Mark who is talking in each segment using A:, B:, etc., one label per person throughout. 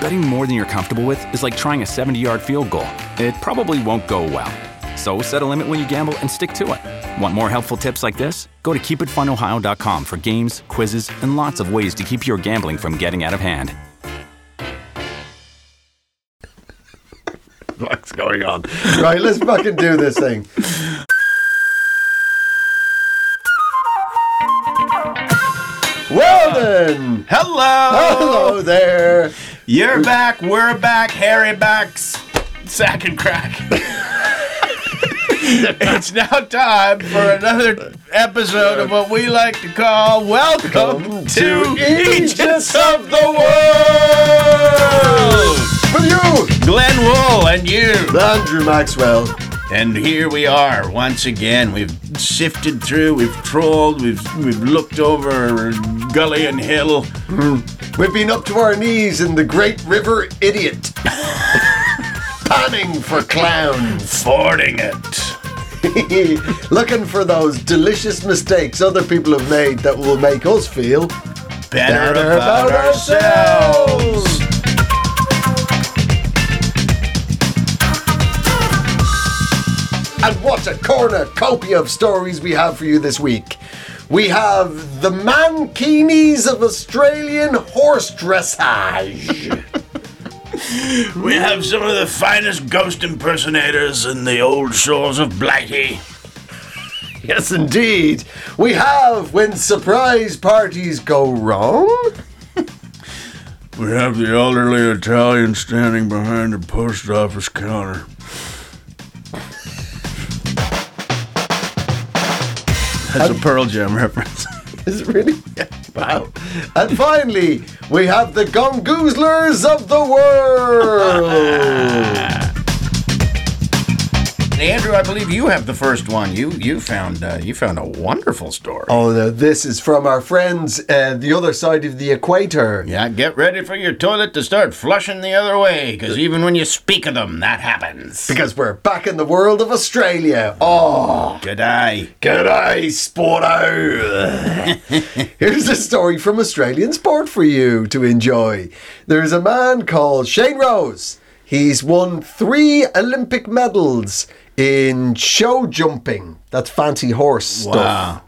A: Betting more than you're comfortable with is like trying a 70 yard field goal. It probably won't go well. So set a limit when you gamble and stick to it. Want more helpful tips like this? Go to keepitfunohio.com for games, quizzes, and lots of ways to keep your gambling from getting out of hand.
B: What's going on? Right, let's fucking do this thing. Well then,
C: Hello!
B: hello there.
C: You're back, we're back, Harry backs, sack and crack. it's now time for another episode of what we like to call Welcome to Eejits of the World!
B: With you,
C: Glenn Wool and you.
B: Andrew Maxwell.
C: And here we are once again. We've sifted through, we've trolled, we've we've looked over gully and hill. Hmm.
B: We've been up to our knees in the Great River Idiot. Panning for clowns.
C: Fording it.
B: Looking for those delicious mistakes other people have made that will make us feel
C: Better,
B: Better
C: about,
B: about
C: ourselves.
B: And what a cornucopia of stories we have for you this week. We have the mankinis of Australian horse dressage.
C: We have some of the finest ghost impersonators in the old shores of Blighty.
B: yes, indeed. We have when surprise parties go wrong.
C: We have the elderly Italian standing behind a post office counter. That's a Pearl Jam reference.
B: Is it really? Yeah. Wow. And finally, we have the gongoozlers of the world.
C: Andrew, I believe you have the first one. You you found uh, you found a wonderful story.
B: oh, no, this is from our friends uh, the other side of the equator.
C: Yeah, get ready for your toilet to start flushing the other way, because even when you speak of them, that happens.
B: Because we're back in the world of Australia. Oh,
C: G'day.
B: g'day, Sporto. Here's a story from Australian sport for you to enjoy. There's a man called Shane Rose. He's won three Olympic medals in show jumping. That's fancy horse stuff.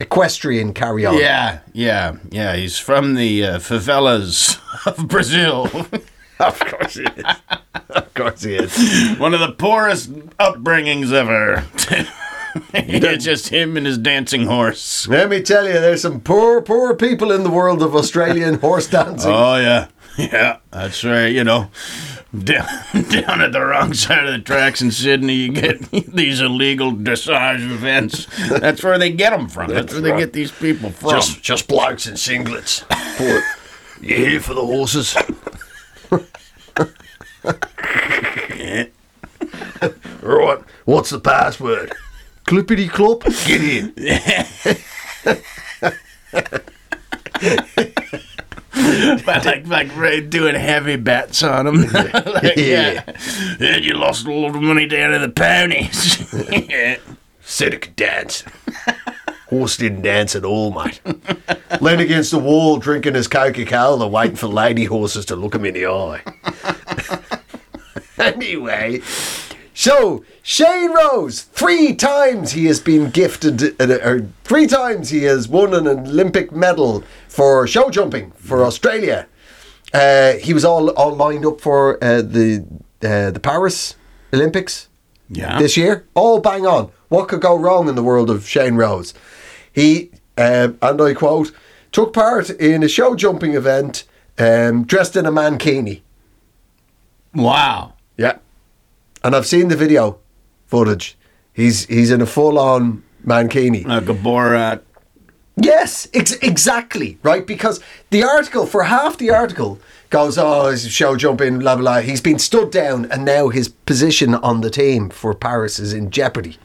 B: Equestrian carry on.
C: Yeah, yeah, yeah. He's from the uh, favelas of Brazil.
B: Of course he is. Of course he is.
C: One of the poorest upbringings ever. it's just him and his dancing horse.
B: Let me tell you, there's some poor, poor people in the world of Australian horse dancing.
C: Oh yeah, yeah. That's right. You know, down, down at the wrong side of the tracks in Sydney, you get these illegal dressage events. That's where they get them from. That's, where they get these people from.
B: Just, just blokes in singlets. Poor. You here for the horses?
C: Yeah.
B: Right. What's the password? Clippity clop. Get in.
C: But like like doing heavy bets on them. like, yeah. yeah, you lost a lot of money down to the ponies. yeah.
B: Said it could dance. Horse didn't dance at all, mate. Leaned against the wall, drinking his Coca-Cola, waiting for lady horses to look him in the eye. anyway, so Shane Rose, three times he has been gifted, uh, or three times he has won an Olympic medal for show jumping for Australia. Uh, he was all all lined up for uh, the uh, the Paris Olympics
C: Yeah.
B: this year. All bang on. What could go wrong in the world of Shane Rose? He, um, and I quote, took part in a show jumping event um, dressed in a mankini.
C: Wow.
B: Yeah. And I've seen the video footage. He's he's in a full on mankini.
C: Like a Borat.
B: Yes, ex- exactly, right? Because the article, for half the article, goes, oh, he's show jumping, blah, blah, blah. He's been stood down and now his position on the team for Paris is in jeopardy.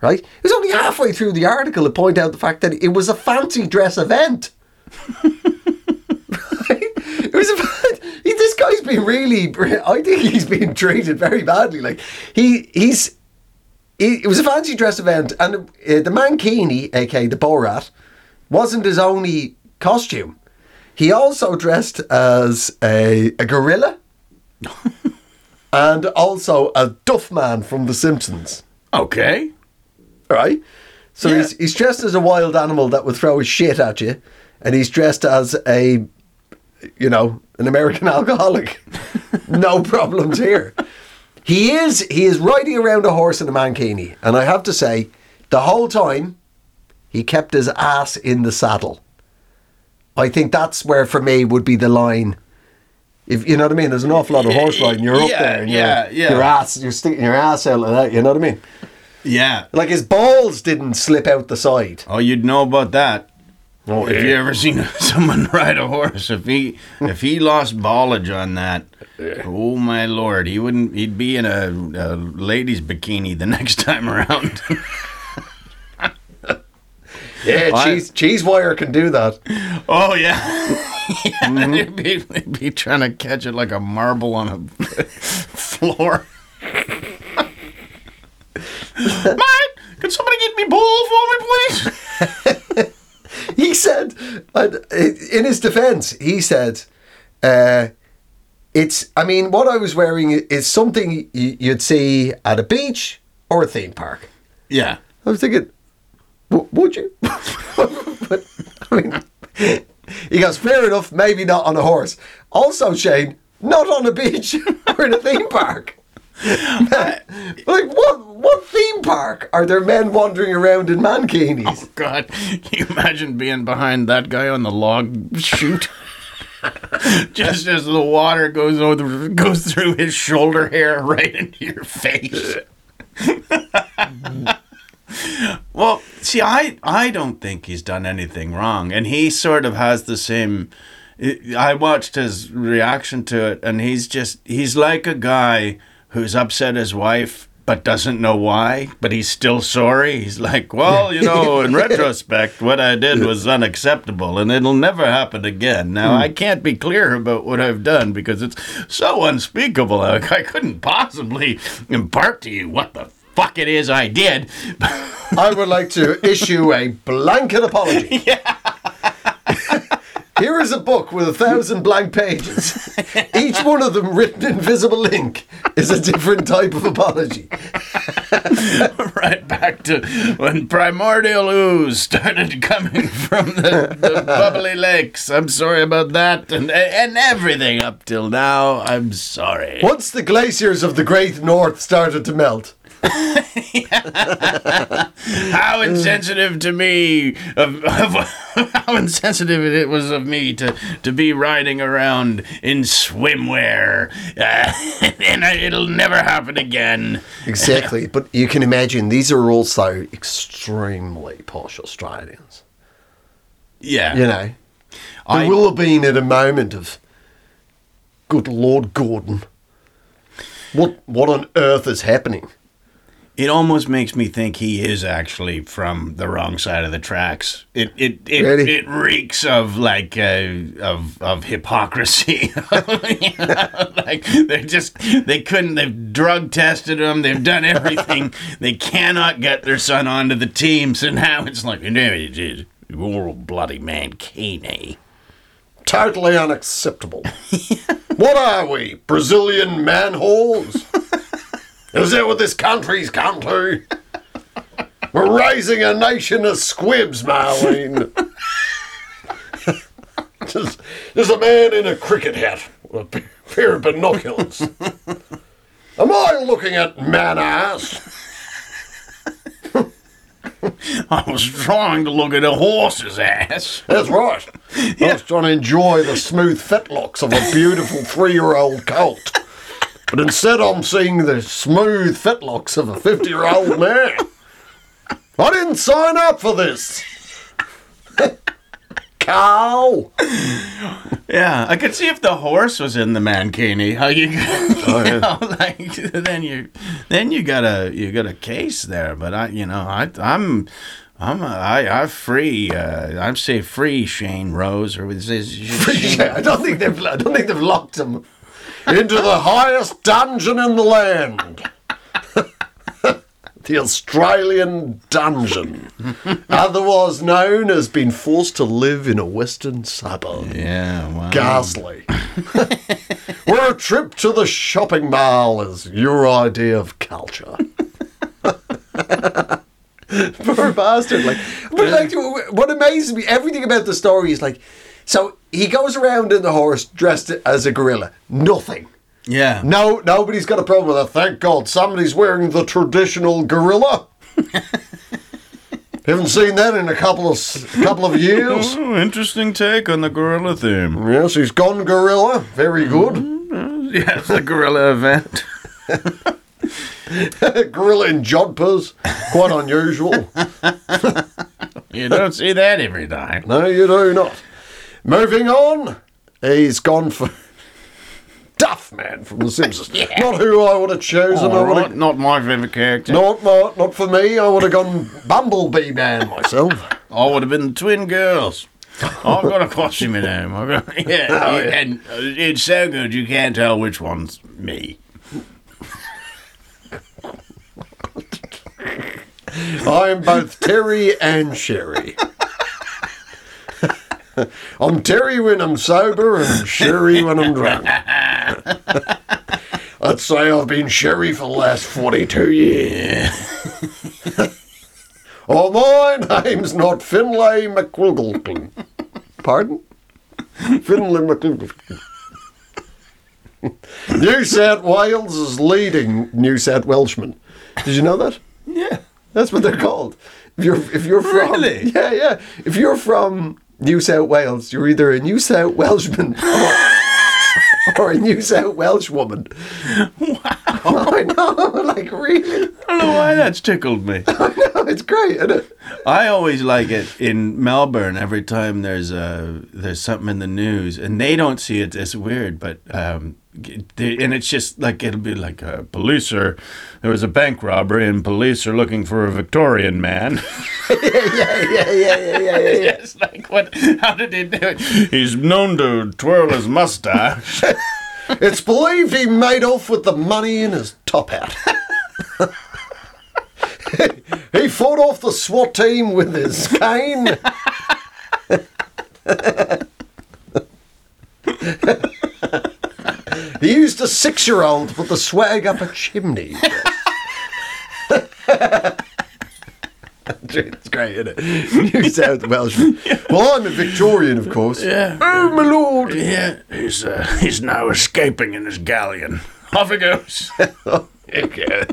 B: Right? It was only halfway through the article to point out the fact that it was a fancy dress event. It was a, guy's been really. I think he's been treated very badly. Like he he's. He, it was a fancy dress event, and uh, the Mankini, aka the Borat, wasn't his only costume. He also dressed as a, a gorilla and also a Duff Man from The Simpsons.
C: Okay.
B: Right? So
C: Yeah.
B: he's, he's dressed as a wild animal that would throw his shit at you, and he's dressed as a, you know, an American alcoholic. no problems here. He is he is riding around a horse in a mankini, and I have to say, the whole time, he kept his ass in the saddle. I think that's where for me would be the line. If you know what I mean, there's an awful lot of horse riding. You're up
C: Yeah,
B: there, and
C: yeah,
B: you're,
C: yeah.
B: your ass, you're sticking your ass out like that. You know what I mean?
C: Yeah.
B: Like his balls didn't slip out the side.
C: Oh, you'd know about that.
B: Oh,
C: Have you ever seen someone ride a horse? If he if he lost ballage on that, oh my lord, he wouldn't. He'd be in a, a lady's bikini the next time around.
B: Yeah,
C: I-
B: cheese cheese wire can do that.
C: oh yeah, yeah mm-hmm. they'd, be, they'd be trying to catch it like a marble on a floor. Mate, can somebody get me ball for me, please?
B: He said, uh, in his defence, he said, uh, "It's. I mean, what I was wearing is something you'd see at a beach or a theme park."
C: Yeah.
B: I was thinking, "W- would you? but, I mean, he goes, fair enough, maybe not on a horse. Also, Shane, not on a beach or in a theme park. like what? What theme park are there men wandering around in mankinis?
C: Oh, God, can you imagine being behind that guy on the log chute? Just as the water goes over, goes through his shoulder hair right into your face. well, see, I I don't think he's done anything wrong, and he sort of has the same. I watched his reaction to it, and he's just he's like a guy who's upset his wife but doesn't know why, but he's still sorry. He's like, well, you know, in retrospect, what I did was unacceptable and it'll never happen again. Now, hmm. I can't be clear about what I've done because it's so unspeakable. I, I couldn't possibly impart to you what the fuck it is I did.
B: I would like to issue a blanket apology. Here is a book with a thousand blank pages. Each one of them written in visible ink is a different type of apology.
C: right back to when primordial ooze started coming from the, the bubbly lakes. I'm sorry about that, and and everything up till now. I'm sorry.
B: Once the glaciers of the Great North started to melt,
C: How insensitive to me of, of how insensitive it was of me to to be riding around in swimwear, uh, and it'll never happen again.
B: Exactly, but you can imagine these are also extremely posh Australians.
C: Yeah,
B: You know,
C: I-
B: there will have been at a moment of, good Lord Gordon, what what on earth is happening?
C: It almost makes me think he is actually from the wrong side of the tracks. It it it, it reeks of like uh, of of hypocrisy. like they just they couldn't. They've drug tested him. They've done everything. they cannot get their son onto the team. So now it's like, no, it is. You're bloody man, Kane.
B: Totally unacceptable. what are we, Brazilian manholes? Is that what this country's come to? We're raising a nation of squibs, Marlene. just, just a man in a cricket hat with a pair of binoculars. Am I looking at man ass?
C: I was trying to look at a horse's ass.
B: That's right. I was trying to enjoy the smooth fetlocks of a beautiful three-year-old colt. But instead I'm seeing the smooth fetlocks of a 50-year-old man. I didn't sign up for this. cow.
C: Yeah, I could see if the horse was in the mankini. How you, you know, like then you, then you got a you got a case there. But I, you know, I I'm. I'm a, I I free uh, I'm say free Shane Rose or is this Shane,
B: I don't think they've. I don't think they've locked him into the highest dungeon in the land. the Australian dungeon, otherwise known as being forced to live in a western suburb.
C: yeah wow.
B: Ghastly. Where a trip to the shopping mall is your idea of culture. Poor bastard. Like, but like, what amazes me, everything about the story is like, so he goes around in the horse dressed as a gorilla. Nothing.
C: yeah
B: No, nobody's got a problem with that. Thank God, somebody's wearing the traditional gorilla. Haven't seen that in a couple of s- couple of years.
C: Oh, interesting take on the gorilla theme.
B: Yes, he's gone gorilla. Very good.
C: Mm, mm, yeah, it's the gorilla event.
B: gorilla in jodhpurs. Quite unusual.
C: You don't see that every day.
B: No, you do not. Moving on. He's gone for Duff Man from The Simpsons. Not who I would have chosen. I would
C: right,
B: have,
C: not my favorite character.
B: not, not, not for me. I would have gone Bumblebee Man myself.
C: I would have been the twin girls. I've got a costume in them. I've got, yeah,
B: Oh, yeah.
C: and it's so good you can't tell which one's me.
B: I am both Terry and Sherry. I'm Terry when I'm sober and Sherry when I'm drunk. I'd say I've been Sherry for the last 42 years. oh, my name's not Finlay McQuiggleton. Pardon? Finlay McQuiggleton. New South Wales is leading New South Welshmen. Did you know that?
C: Yeah.
B: That's what they're called. If you're if you're from
C: Really?
B: yeah yeah if you're from New South Wales, you're either a New South Welshman or, or a New South Welsh woman. Wow! I know, like really,
C: I don't know why that's tickled me.
B: I know it's great, isn't it?
C: I always like it in Melbourne every time there's a there's something in the news and they don't see it as weird, but um, and it's just like it'll be like a police are there was a bank robbery and police are looking for a Victorian man.
B: Yeah yeah yeah yeah yeah yeah. yeah.
C: it's like what? How did he do it? He's known to twirl his mustache.
B: It's believed he made off with the money in his top hat. he fought off the SWAT team with his cane. He used a six year old to put the swag up a chimney. it's great, isn't it? New South Welshman. Well, I'm a Victorian, of course.
C: Yeah.
B: Oh, my lord.
C: Yeah, he's uh, he's now escaping in his galleon. Off he goes.
B: Okay.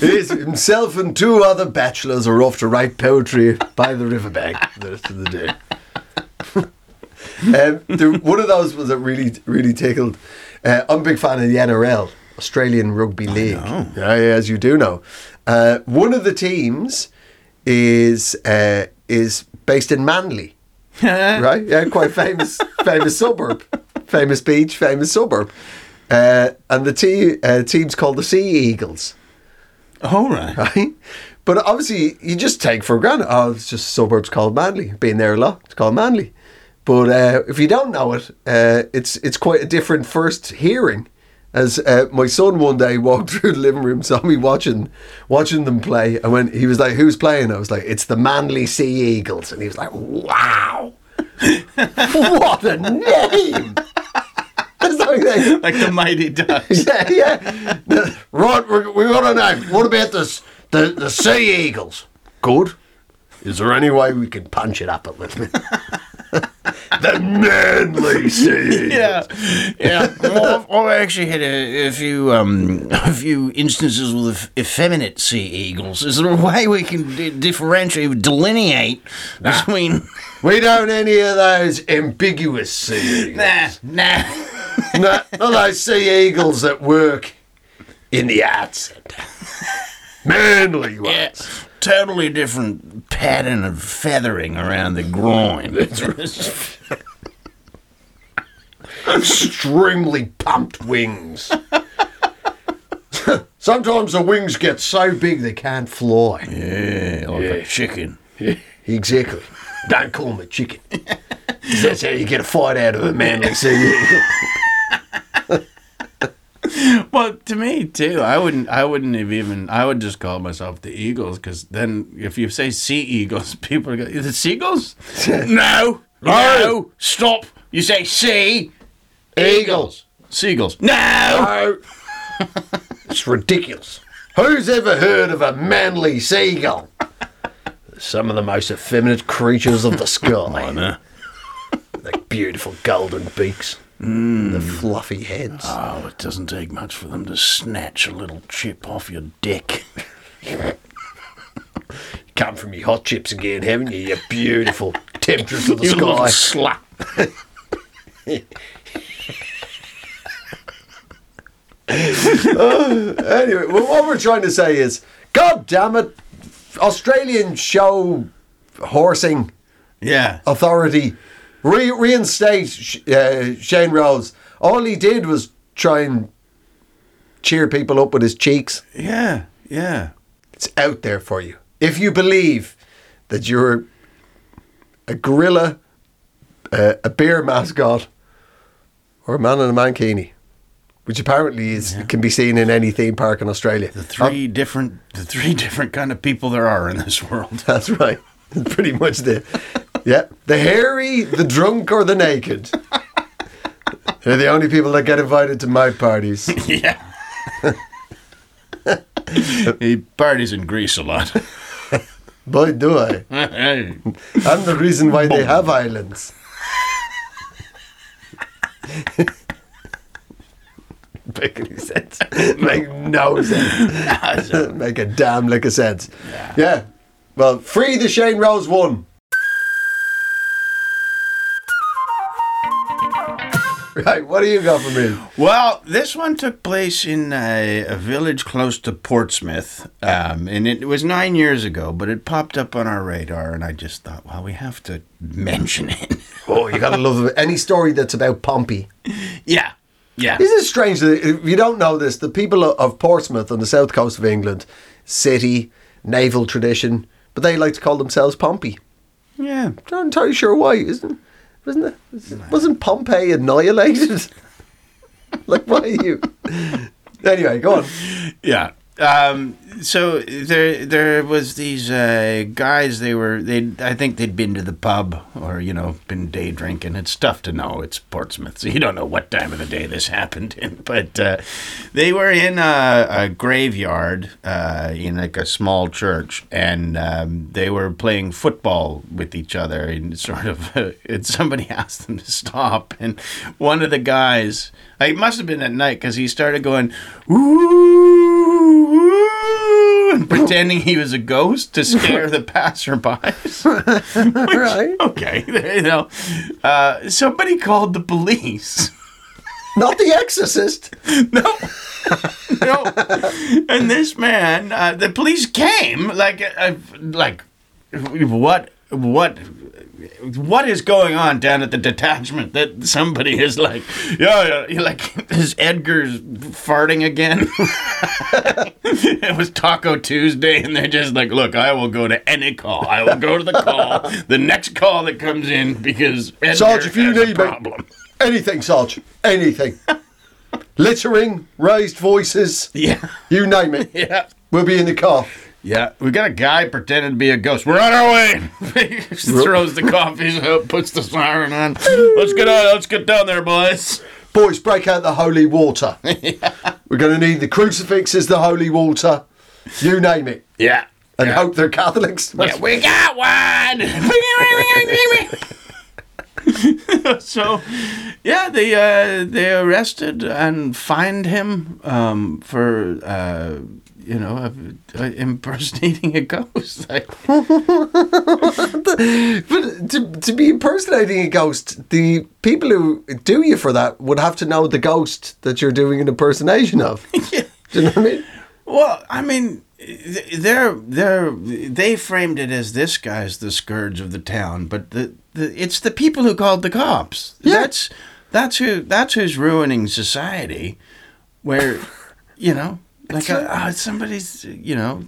B: He's himself and two other bachelors are off to write poetry by the riverbank the rest of the day. Um, there, one of those was that really, really tickled. Uh, I'm a big fan of the NRL, Australian Rugby League. Yeah, yeah, as you do know. Uh, one of the teams is uh, is based in Manly, right? Yeah, quite famous, famous suburb, famous beach, famous suburb. Uh, and the te- uh, team's called the Sea Eagles,
C: All right.
B: right? But obviously, you just take for granted, oh, it's just suburbs called Manly. Been there a lot, it's called Manly. But uh, if you don't know it, uh, it's it's quite a different first hearing. As uh, my son one day walked through the living room, saw me watching watching them play, and when he was like, "Who's playing?" I was like, "It's the Manly Sea Eagles," and he was like, "Wow, what a name!"
C: Like the mighty ducks.
B: yeah, yeah. Right, we, we got a name. What about this? The the Sea Eagles. Good. Is there any way we can punch it up a little bit? The Manly Sea
C: Yeah, yeah. Well, I've, actually had a, a few um, a few instances with effeminate sea eagles. Is there a way we can di- differentiate, delineate between?
B: We don't any of those ambiguous sea eagles.
C: Nah, nah.
B: no, not those sea eagles that work in the arts. Manly ones.
C: Yeah. totally different pattern of feathering around the groin.
B: Extremely pumped wings. Sometimes the wings get so big they can't fly.
C: yeah, like a chicken.
B: Exactly. Don't call me chicken. 'Cause That's how you get a fight out of a manly sea eagle.
C: Well, to me too, I wouldn't. I wouldn't have even. I would just call myself the Eagles because then, if you say sea eagles, people are going. The seagulls? no, no, stop. You say sea
B: Eagles.
C: seagulls. No.
B: No. it's ridiculous. Who's ever heard of a manly seagull? Some of the most effeminate creatures of the sky.
C: no.
B: The beautiful golden beaks. Mm. The fluffy heads.
C: Oh, it doesn't take much for them to snatch a little chip off your dick.
B: Come from your hot chips again, haven't you? You beautiful temptress of the
C: You
B: sky.
C: slut.
B: Oh, anyway, well, what we're trying to say is, God damn it, Australian show horsing
C: Yeah.
B: authority re- reinstate Sh- uh, Shane Rose. All he did was try and cheer people up with his cheeks.
C: Yeah. Yeah.
B: It's out there for you. If you believe that you're a gorilla, uh, a bear mascot, or a man in a mankini, which apparently is can be seen in any theme park in Australia.
C: The three different, the three different kind of people there are in this world.
B: That's right. Pretty much the yeah, the hairy, the drunk, or the naked. They're the only people that get invited to my parties.
C: yeah. he parties in Greece a lot.
B: Boy, do I! I'm the reason why they have islands. Make any sense? Make no sense. Make a damn lick of sense. Yeah. Well, free the Shane Rose one. Right, what do you got for me?
C: Well, this one took place in a, a village close to Portsmouth, um, and it was nine years ago. But it popped up on our radar, and I just thought, well, we have to mention it.
B: Oh, you gotta love it. Any story that's about Pompey.
C: yeah, yeah,
B: Isn't it strange that if you don't know this, the people of Portsmouth on the south coast of England, city, naval tradition, but they like to call themselves Pompey.
C: yeah.
B: I'm Not entirely sure why, isn't wasn't it? Wasn't Pompeii annihilated? like why are you? Anyway, go on.
C: Yeah. Um, so there, there was these uh, guys. They were they. I think they'd been to the pub or you know been day drinking. It's tough to know. It's Portsmouth, so you don't know what time of the day this happened in. But uh, they were in a, a graveyard uh, in like a small church, and um, they were playing football with each other. And sort of, and somebody asked them to stop, and one of the guys. It must have been at night because he started going, ooh, ooh, and pretending he was a ghost to scare the passerbys. Which,
B: Right.
C: Okay, you know, uh, somebody called the police.
B: Not the Exorcist.
C: No. no. And this man, uh, the police came. Like, uh, like, what, what, what is going on down at the detachment that somebody is like, yeah, yeah like, is Edgar's farting again? it was Taco Tuesday, and they're just like, look, I will go to any call. I will go to the call, the next call that comes in because Edgar
B: Sarge, if you
C: has
B: need me,
C: problem.
B: anything, Sarge, anything. Littering, raised voices,
C: Yeah,
B: you name it.
C: yeah.
B: We'll be in the car.
C: Yeah, we got a guy pretending to be a ghost. We're on our way. Throws the coffees up, puts the siren on. Let's get on. Let's get down there, boys.
B: Boys, break out the holy water. We're going to need the crucifixes, the holy water, you name it.
C: Yeah.
B: And
C: yeah.
B: hope they're Catholics.
C: Yeah, we got one. so, yeah, they uh, they arrested and fined him um, for uh, you know uh, uh, impersonating a ghost. Like,
B: But to, to be impersonating a ghost, the people who do you for that would have to know the ghost that you're doing an impersonation of. yeah. Do you know what I mean?
C: Well, I mean, they're they're they framed it as this guy's the scourge of the town, but the, the it's the people who called the cops.
B: Yeah.
C: That's that's who that's who's ruining society. Where, you know, like uh, uh, somebody's you know.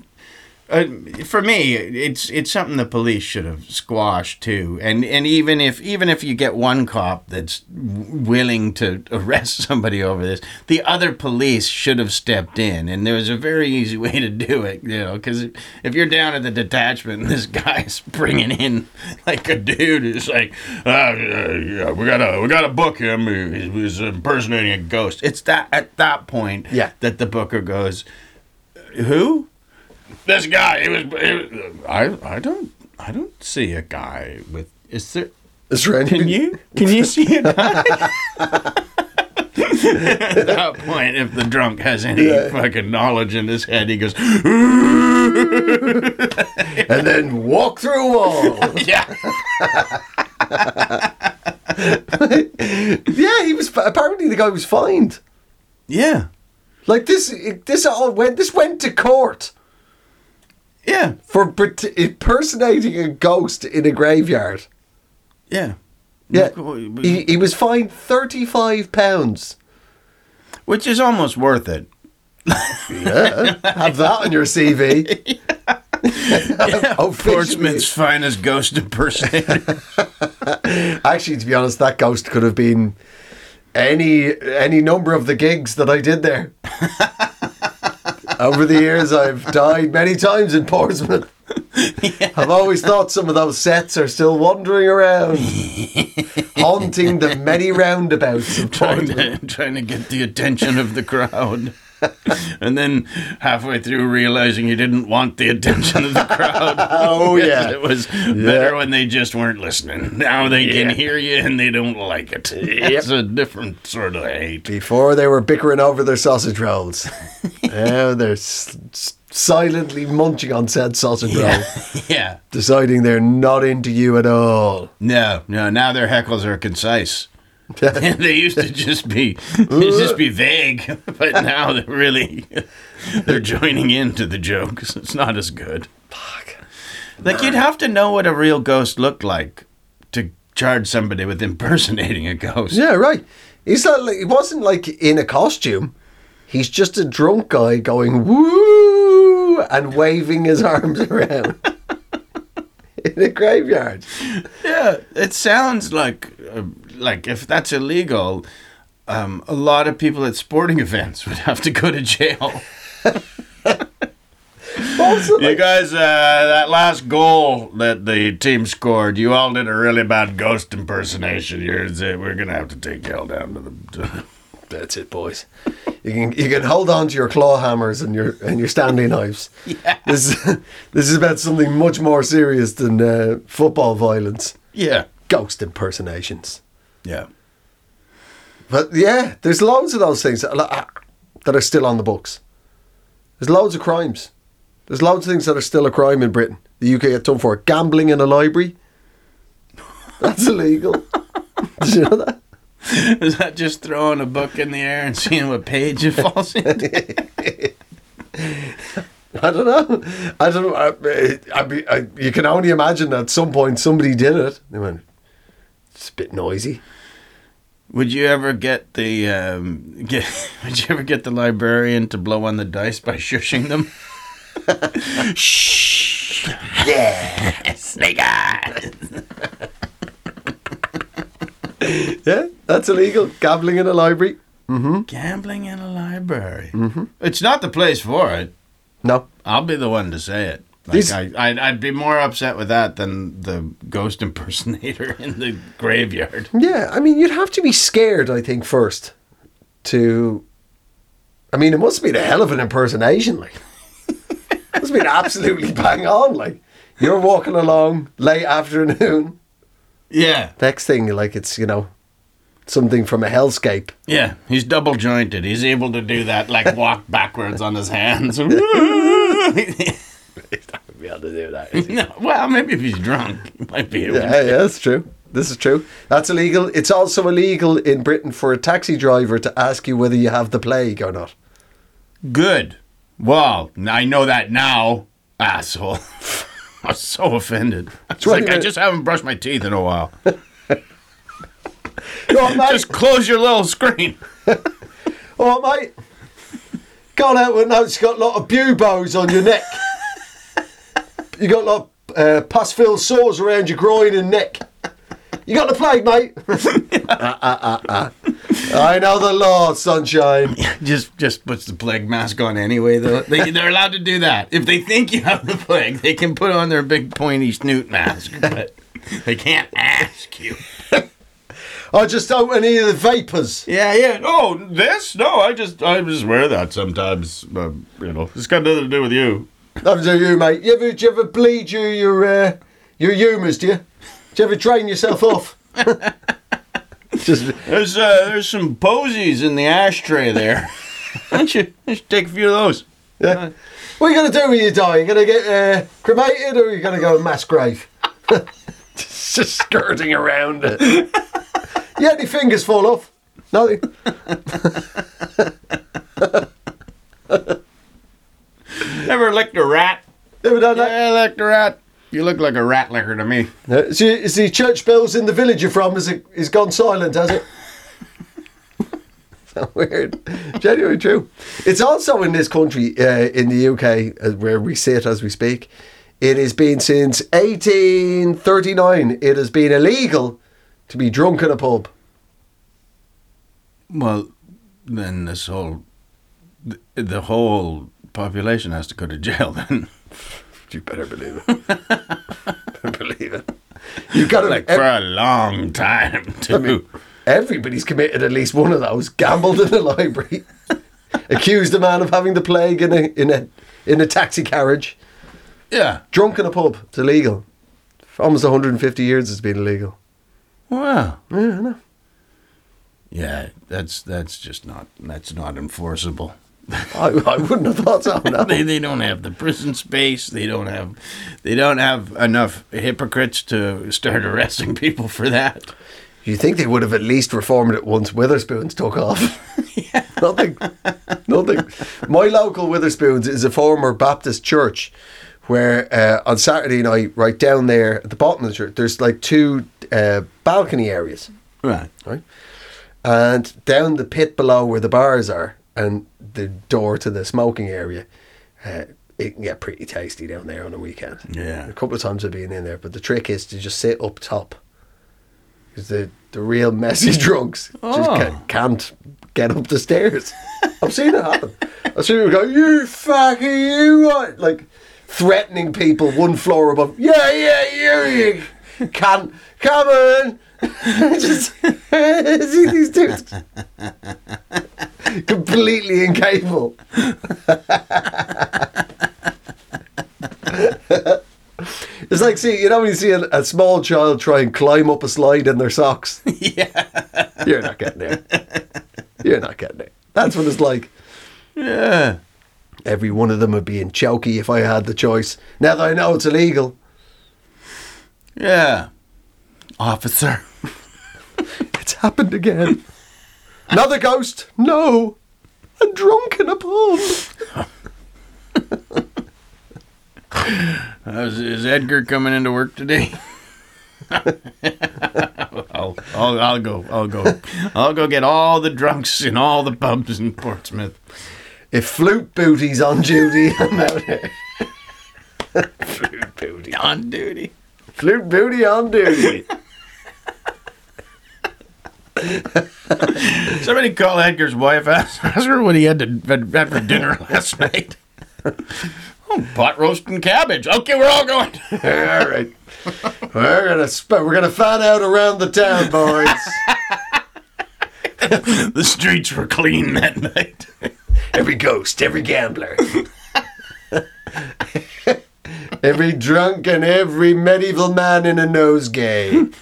C: Uh, for me, it's it's something the police should have squashed too, and and even if even if you get one cop that's willing to arrest somebody over this, the other police should have stepped in, and there was a very easy way to do it, you know, because if you're down at the detachment and this guy's bringing in like a dude who's like, uh, yeah, we gotta we gotta book him, he- he's impersonating a ghost. It's that at that point
B: Yeah.
C: that the booker goes, who? This guy. He was. He was I. I don't. I don't see a guy with. Is there?
B: Is there?
C: Can you? Can you see a guy? At that point, if the drunk has any
B: Yeah.
C: fucking knowledge in his head, he goes,
B: And then walk through a wall.
C: "Yeah,
B: yeah, he was. Apparently, the guy was fined.
C: yeah,
B: Like this. This all went. This went to court
C: yeah,
B: for pret- impersonating a ghost in a graveyard.
C: yeah."
B: Yeah, he, he was fined thirty-five pounds.
C: Which is almost worth it.
B: Yeah, have that on your CV. Officially.
C: Oh, Portsmouth's finest ghost impersonator.
B: Actually, to be honest, that ghost could have been any any number of the gigs that I did there. Over the years, I've died many times in Portsmouth. I've always thought some of those sets are still wandering around, haunting the many roundabouts of
C: trying
B: Portsmouth.
C: to, trying to get the attention of the crowd. and then halfway through realizing you didn't want the attention of the crowd.
B: Oh, yeah.
C: it was better when they just weren't listening. Now they
B: Yeah.
C: can hear you and they don't like it. It's a different sort of hate.
B: Before they were bickering over their sausage rolls, now they're s- s- silently munching on said sausage roll,
C: Yeah.
B: deciding they're not into you at all.
C: No, no. Now their heckles are concise. they used to just be just be vague, but now they're really they're joining into the jokes. It's not as good.
B: Fuck.
C: Like you'd have to know what a real ghost looked like to charge somebody with impersonating a ghost.
B: Yeah, right. He's not like, he wasn't like in a costume. He's just a drunk guy going woo and waving his arms around in a graveyard.
C: Yeah, it sounds like uh, like if that's illegal, um, a lot of people at sporting events would have to go to jail.
B: Also,
C: You guys, uh, that last goal that the team scored, you all did a really bad ghost impersonation. You're, we're gonna have to take you all down to the. To,
B: that's it, boys. You can you can hold on to your claw hammers and your and your Stanley knives.
C: Yeah.
B: This this is about something much more serious than uh, football violence.
C: yeah,
B: Ghost impersonations.
C: Yeah.
B: But yeah, there's loads of those things that are that are still on the books. There's loads of crimes. There's loads of things that are still a crime in Britain. The UK get done for it. Gambling in a library. That's illegal. Did you know that?
C: Is that just throwing a book in the air and seeing what page it falls into?
B: I don't know. I don't know. I, I, I, you can only imagine that at some point somebody did it. They went, it's a bit noisy.
C: Would you ever get the um, get? Would you ever get the librarian to blow on the dice by shushing them? Shh. Yeah. Snake eyes.
B: Yeah, that's illegal. Gambling in a library.
C: Gambling in a library. Mm-hmm. It's not the place for it.
B: No.
C: I'll be the one to say it. Like
B: These-
C: I, I'd, I'd be more upset with that than the ghost impersonator in the graveyard.
B: Yeah, I mean, you'd have to be scared, I think, first to. I mean, it must be a hell of an impersonation, like. it must been absolutely bang on, like. You're walking along late afternoon.
C: Yeah,
B: Next thing, like, it's, you know, something from a hellscape.
C: yeah. He's double jointed. He's able to do that, like walk backwards on his hands. no,
B: able to do that.
C: well, maybe if he's drunk, he might be able.
B: Yeah, yeah, that's true. This is true. That's illegal. It's also illegal in Britain for a taxi driver to ask you whether you have the plague or not.
C: Good. Well, I know that now, asshole. I was so offended. It's like I just haven't brushed my teeth in a while.
B: Oh, mate.
C: Just close your little screen.
B: Oh, mate. Gone out with notes, got a lot of buboes on your neck. You got a lot of uh, pus-filled sores around your groin and neck. You got the plague, mate. Ah, ah, ah. I know the law, sunshine.
C: Just just puts the plague mask on anyway. Though they, they're allowed to do that. If they think you have the plague, they can put on their big pointy snoot mask, but they can't ask you.
B: I just don't want any of the vapors.
C: Yeah, yeah. Oh, this? No, I just I just wear that sometimes. Uh, you know, it's got nothing to do with you.
B: That was you, mate. You ever, do you ever bleed your your uh, your humours? Do you? Do you ever drain yourself off? just
C: There's uh, there's some posies in the ashtray there. Why don't you, why don't you take a few of those?
B: yeah. What are you gonna do when you die? You gonna get uh, cremated, or are you gonna go in mass grave? just skirting around it. yeah, any fingers fall off? Nothing.
C: Ever licked a rat?
B: Ever done that?
C: Yeah, I licked a rat. You look like a rat licker to me.
B: No. Is, the, church bells in the village you're from? Is it is gone silent? Has it? weird. Genuinely true. It's also in this country, uh, in the UK, uh, where we sit as we speak. It has been since 1839. It has been illegal to be drunk in a pub.
C: Well, then this whole the whole population has to go to jail then.
B: You better believe it. better believe it. You got to
C: like for a long time too.
B: I mean, everybody's committed at least one of those. Gambled in the library, accused a man of having the plague in a in a in a taxi carriage,
C: yeah.
B: drunk in a pub. It's illegal. For almost 150 years, it's been illegal.
C: Wow.
B: Yeah, I know.
C: Yeah, that's that's just not that's not enforceable.
B: I, I wouldn't have thought so. No.
C: they, they don't have the prison space. They don't have they don't have enough hypocrites to start arresting people for that.
B: You think they would have at least reformed it once Wetherspoons took off? Nothing. Nothing. My local Wetherspoons is a former Baptist church where uh, on Saturday night, right down there at the bottom of the church, there's like two uh, balcony areas,
C: Right.
B: right? And down the pit below where the bars are and the door to the smoking area, uh, it can get pretty tasty down there on a weekend.
C: Yeah.
B: A couple of times I've been in there, but the trick is to just sit up top. Because the, the real messy drunks just
C: Oh.
B: ca- can't get up the stairs. I've seen it happen. I've seen people go, you fucker, you what? Like threatening people one floor above. Yeah, yeah, you, you can't, come on. just see these dudes. Completely incapable. It's like see, you know when you see a, a small child try and climb up a slide in their socks. Yeah, you're not getting there. You're not getting there. That's what it's like.
C: Yeah.
B: Every one of them would be in chokey if I had the choice. Now that I know it's illegal,
C: Yeah. Officer.
B: it's happened again. Another ghost? No, I'm drunk in a pub.
C: Is, is Edgar coming into work today? I'll, I'll, I'll go. I'll go. I'll go get all the drunks in all the pubs in Portsmouth.
B: If flute booty's on duty, I'm out here. flute booty.
C: On duty.
B: Flute booty on duty.
C: Somebody call Edgar's wife. Ask, her what he had to had, for dinner last night. oh, pot roast and cabbage. Okay, we're all going.
B: All right. We're gonna sp- we're gonna find out around the town, boys.
C: the streets were clean that night.
B: every ghost, every gambler, every drunk, and every medieval man in a nosegay.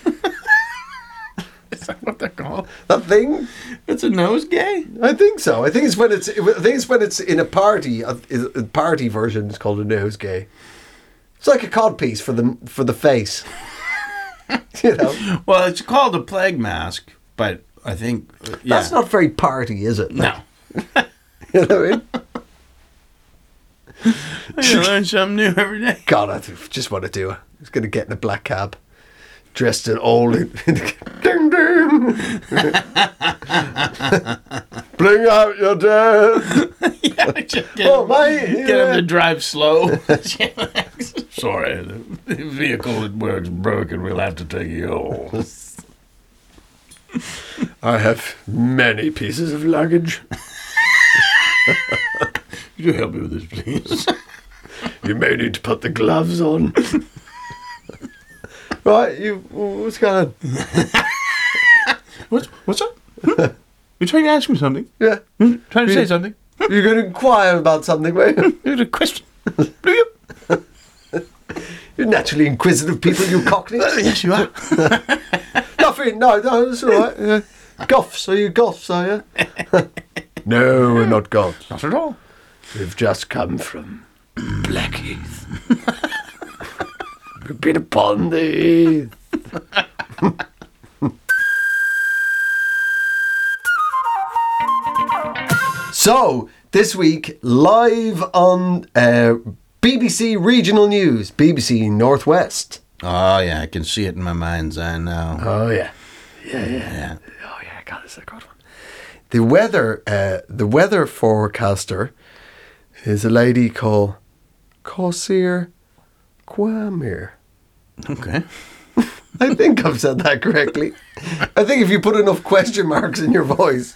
C: Is that what they're called?
B: That thing?
C: It's a nosegay.
B: I think so. I think it's when it's. I think it's when it's in a party. A, a party version is called a nosegay. It's like a codpiece for the for the face. you know,
C: Well, it's called a plague mask, but I think yeah.
B: that's not very party, is it?
C: no.
B: You know what I mean?
C: You learn something new every day.
B: God, I just want to do it. I was going to get in a black cab, dressed in old. ding ding. Bring out your dad.
C: Just get,
B: Oh, mate.
C: get him to drive slow. Sorry, the vehicle at work's broken. We'll have to take you home.
B: I have many pieces of luggage.
C: Could you help me with this, please?
B: You may need to put the gloves on. Right, you. What's going on?
C: What's what's up? Hmm? You trying to ask me something?
B: Yeah,
C: Hmm? Trying to
B: Yeah.
C: say something?
B: you're going to inquire about something, mate.
C: There's a question. Do you?
B: You're naturally inquisitive people, you cockneys.
C: Yes, you are.
B: Nothing. No, no, that's all right. Yeah. Goths, are you goths? Are you? no, we're not goths.
C: Not at all.
B: We've just come from Blackheath. We've been upon the heath. so, this week, live on uh, BBC Regional News, BBC Northwest.
C: Oh yeah, I can see it in my mind's eye now.
B: Oh, yeah. Yeah, yeah.
C: Yeah.
B: Oh yeah, God, this is a good one. The weather, uh, the weather forecaster is a lady called Kawser Quamer.
C: Okay.
B: I think I've said that correctly. I think if you put enough question marks in your voice.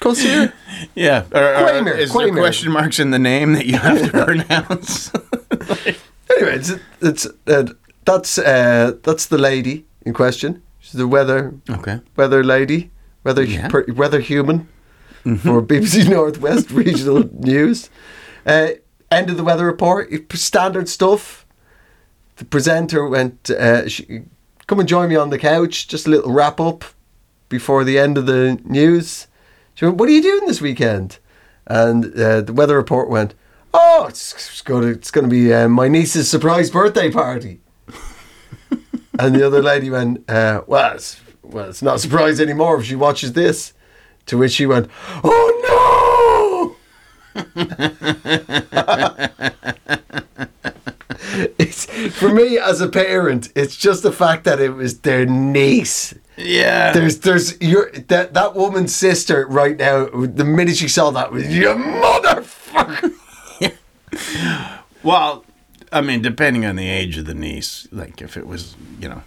B: Kawser?
C: Yeah. Or, is
B: Quamer.
C: there question marks in the name that you have to pronounce?
B: Anyway, it's, it's uh, that's uh, that's the lady in question. She's the weather
C: okay.
B: weather lady, weather
C: Yeah.
B: per, weather human for BBC Northwest Regional News. Uh, end of the weather report. Standard stuff. The presenter went. Uh, she, Come and join me on the couch. Just a little wrap up before the end of the news. She went, "What are you doing this weekend?" And uh, the weather report went, "Oh, it's, it's going to it's going to be uh, my niece's surprise birthday party." and the other lady went, uh, "Well, it's, well, it's not a surprise anymore if she watches this." To which she went, "Oh no!" it's for me as a parent. It's just the fact that it was their niece.
C: Yeah.
B: There's, there's your that that woman's sister right now. The minute she saw that, was your motherfucker.
C: Well, I mean, depending on the age of the niece, like if it was, you know,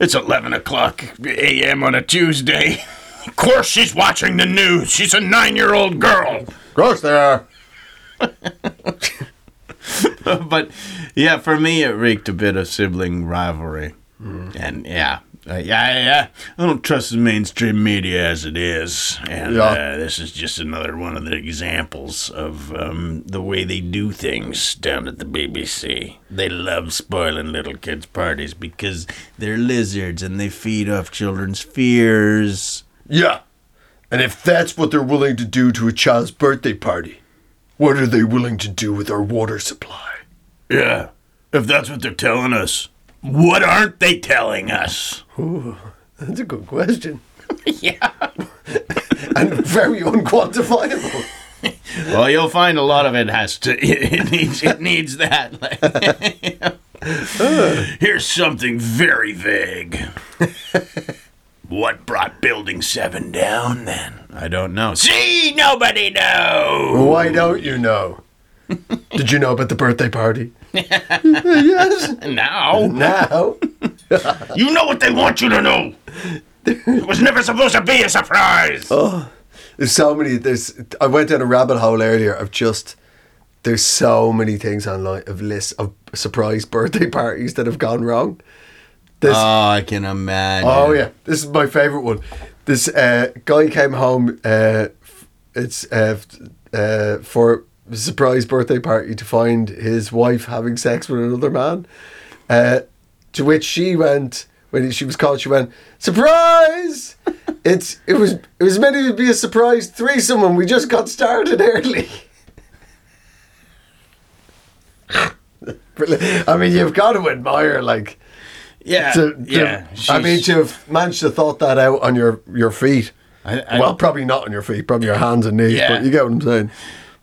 C: it's 11 o'clock a.m. on a Tuesday. Of course she's watching the news. She's a nine year old girl.
B: Of course they are.
C: but yeah, for me, it reeked a bit of sibling rivalry. And yeah. Uh, yeah, yeah, I don't trust the mainstream media as it is, and
B: Yeah.
C: uh, this is just another one of the examples of um, the way they do things down at the BBC. They love spoiling little kids' parties because they're lizards and they feed off children's fears.
B: Yeah, and if that's what they're willing to do to a child's birthday party, what are they willing to do with our water supply?
C: Yeah, if that's what they're telling us, what aren't they telling us?
B: That's a good question
C: yeah.
B: and very unquantifiable.
C: Well, you'll find a lot of it has to. It needs. It needs that. Here's something very vague. What brought Building Seven down? Then I don't know. See, nobody knows.
B: Why don't you know? Did you know about the birthday party? yes.
C: Now
B: Now.
C: you know what they want you to know. It was never supposed to be a surprise.
B: Oh, There's so many. There's. I went down a rabbit hole earlier of just. There's so many things online of lists of surprise birthday parties that have gone wrong. This.
C: Oh, I can imagine.
B: oh yeah, this is my favorite one. This uh, guy came home. Uh, it's uh, uh, for a surprise birthday party to find his wife having sex with another man. Uh, to which she went when she was called. She went surprise. it's it was it was meant to be a surprise threesome, and we just got started early. I mean, you've got to admire like.
C: Yeah.
B: To, to-
C: yeah.
B: I mean,
C: she's-
B: to have managed to thought that out on your, your feet.
C: I- I-
B: well, probably not on your feet, probably your hands and knees,
C: Yeah.
B: but you get what I'm saying.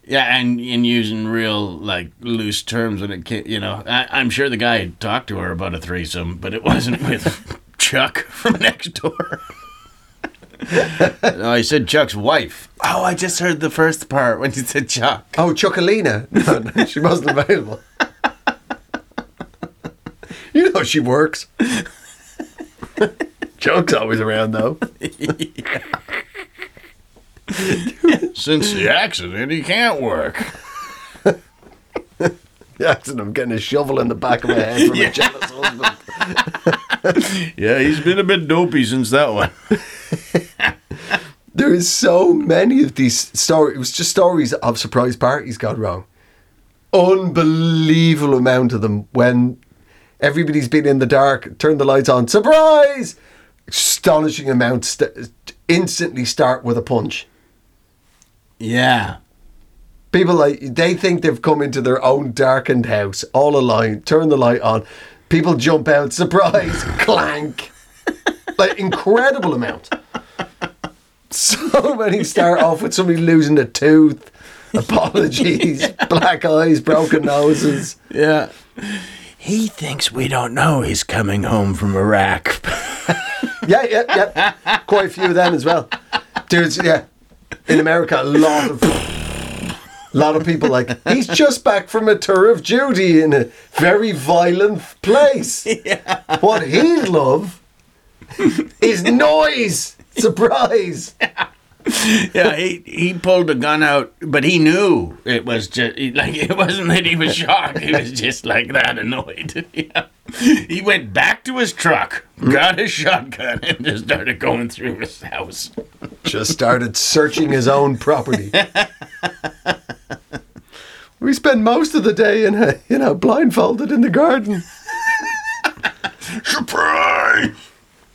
C: Yeah, and in using real like loose terms when it came, you know, I, I'm sure the guy had talked to her about a threesome, but it wasn't with Chuck from next door. no, I said Chuck's wife. Oh, I just heard the first part when you said Chuck.
B: Oh, Chuckalina. No, no, she wasn't available. You know she works. Chuck's always around though.
C: Since the accident, he can't work.
B: The accident of getting a shovel in the back of my head from a jealous husband.
C: Yeah, he's been a bit dopey since that one.
B: There is so many of these stories. It was just stories of surprise parties gone wrong. Unbelievable amount of them when everybody's been in the dark, turn the lights on, surprise! Astonishing amounts St- instantly start with a punch.
C: Yeah.
B: People like they think they've come into their own darkened house, all alone. Turn the light on. People jump out, surprise, clank. Like incredible amount. So many start off with somebody losing a tooth, apologies, black eyes, broken noses.
C: Yeah. He thinks we don't know he's coming home from Iraq.
B: Yeah, yeah, yeah. Quite a few of them as well. Dudes, yeah. In America, a lot of a lot of people like he's just back from a tour of duty in a very violent place. Yeah. What he'd love is noise. Surprise.
C: yeah, he, he pulled the gun out, but he knew it was just like it wasn't that he was shocked. He was just like that annoyed. yeah. He went back to his truck, got his shotgun, and just started going through his house.
B: Just started searching his own property. We spend most of the day in a, you know, blindfolded in the garden.
C: Surprise!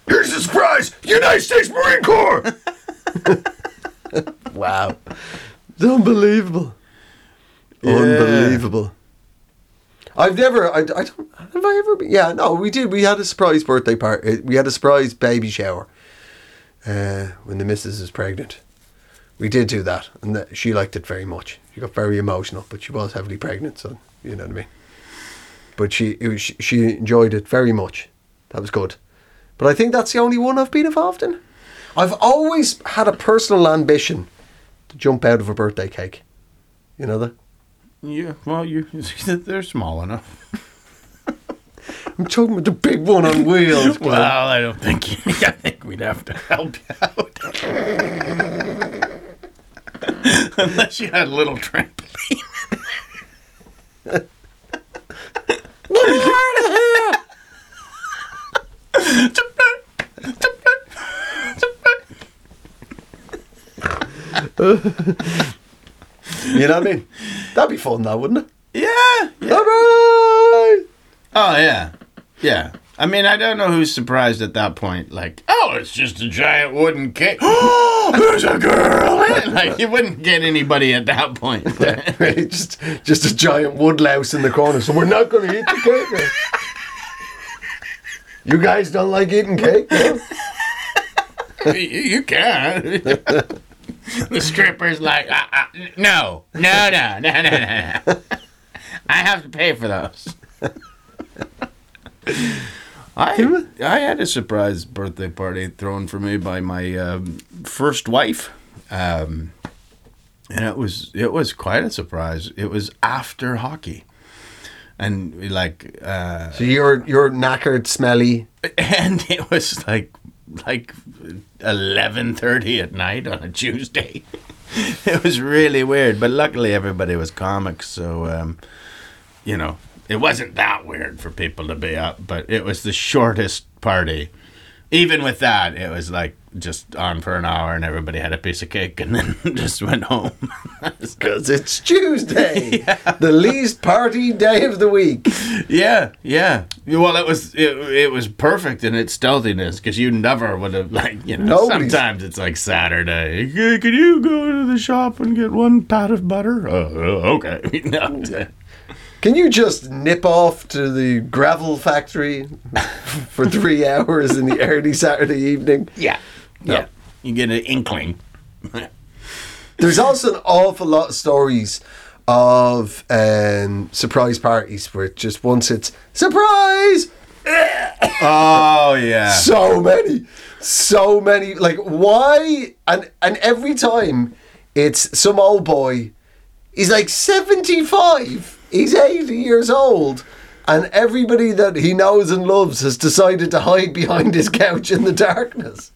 B: Here's the surprise! United States Marine Corps! Wow. It's unbelievable. Unbelievable. I've never, I, I don't, have I ever been? Yeah, no, we did. We had a surprise birthday party. We had a surprise baby shower uh, when the missus was pregnant. We did do that, and that, she liked it very much. She got very emotional, but she was heavily pregnant, so you know what I mean. But she, it was, she, she enjoyed it very much. That was good. But I think that's the only one I've been involved in. I've always had a personal ambition to jump out of a birthday cake. You know that?
C: Yeah, well, you they're small enough.
B: I'm talking about the big one on wheels.
C: Well, I don't think I think we'd have to help you out. Unless you had a little trampoline.
B: You know what I mean? That'd be fun, though, wouldn't it?
C: Yeah, yeah.
B: Right.
C: Oh yeah, yeah. I mean, I don't know who's surprised at that point. Like, oh, it's just a giant wooden cake. Oh, there's a girl. like, you wouldn't get anybody at that point.
B: Just, just a giant wood louse in the corner. So we're not going to eat the cake. You guys don't like eating cake? no?
C: you, you can. the stripper's like, uh, uh, no, no, no, no, no, no, no. I have to pay for those. I I had a surprise birthday party thrown for me by my um, first wife, um, and it was it was quite a surprise. It was after hockey, and like uh,
B: So you're you're knackered, smelly.
C: and it was like like eleven thirty at night on a Tuesday. it was really weird, but luckily everybody was comics, so um, you know it wasn't that weird for people to be up. But it was the shortest party. Even with that, it was like just on for an hour, and everybody had a piece of cake, and then just went home.
B: Because it's Tuesday, the least party day of the week.
C: Yeah, yeah. Well, it was it, it was perfect in its stealthiness because you never would have like you know.
B: Nobody's-
C: Sometimes it's like Saturday. "Hey, Can you go to the shop and get one pat of butter? Uh, uh, okay. no.
B: Can you just nip off to the gravel factory for three hours in the early Saturday evening?
C: Yeah. Yeah. You get an inkling.
B: There's also an awful lot of stories of um, surprise parties where just once it's surprise,
C: Oh yeah.
B: so many, so many. Like why? And and every time it's some old boy. He's like seventy five. He's eighty years old. And everybody that he knows and loves has decided to hide behind his couch in the darkness.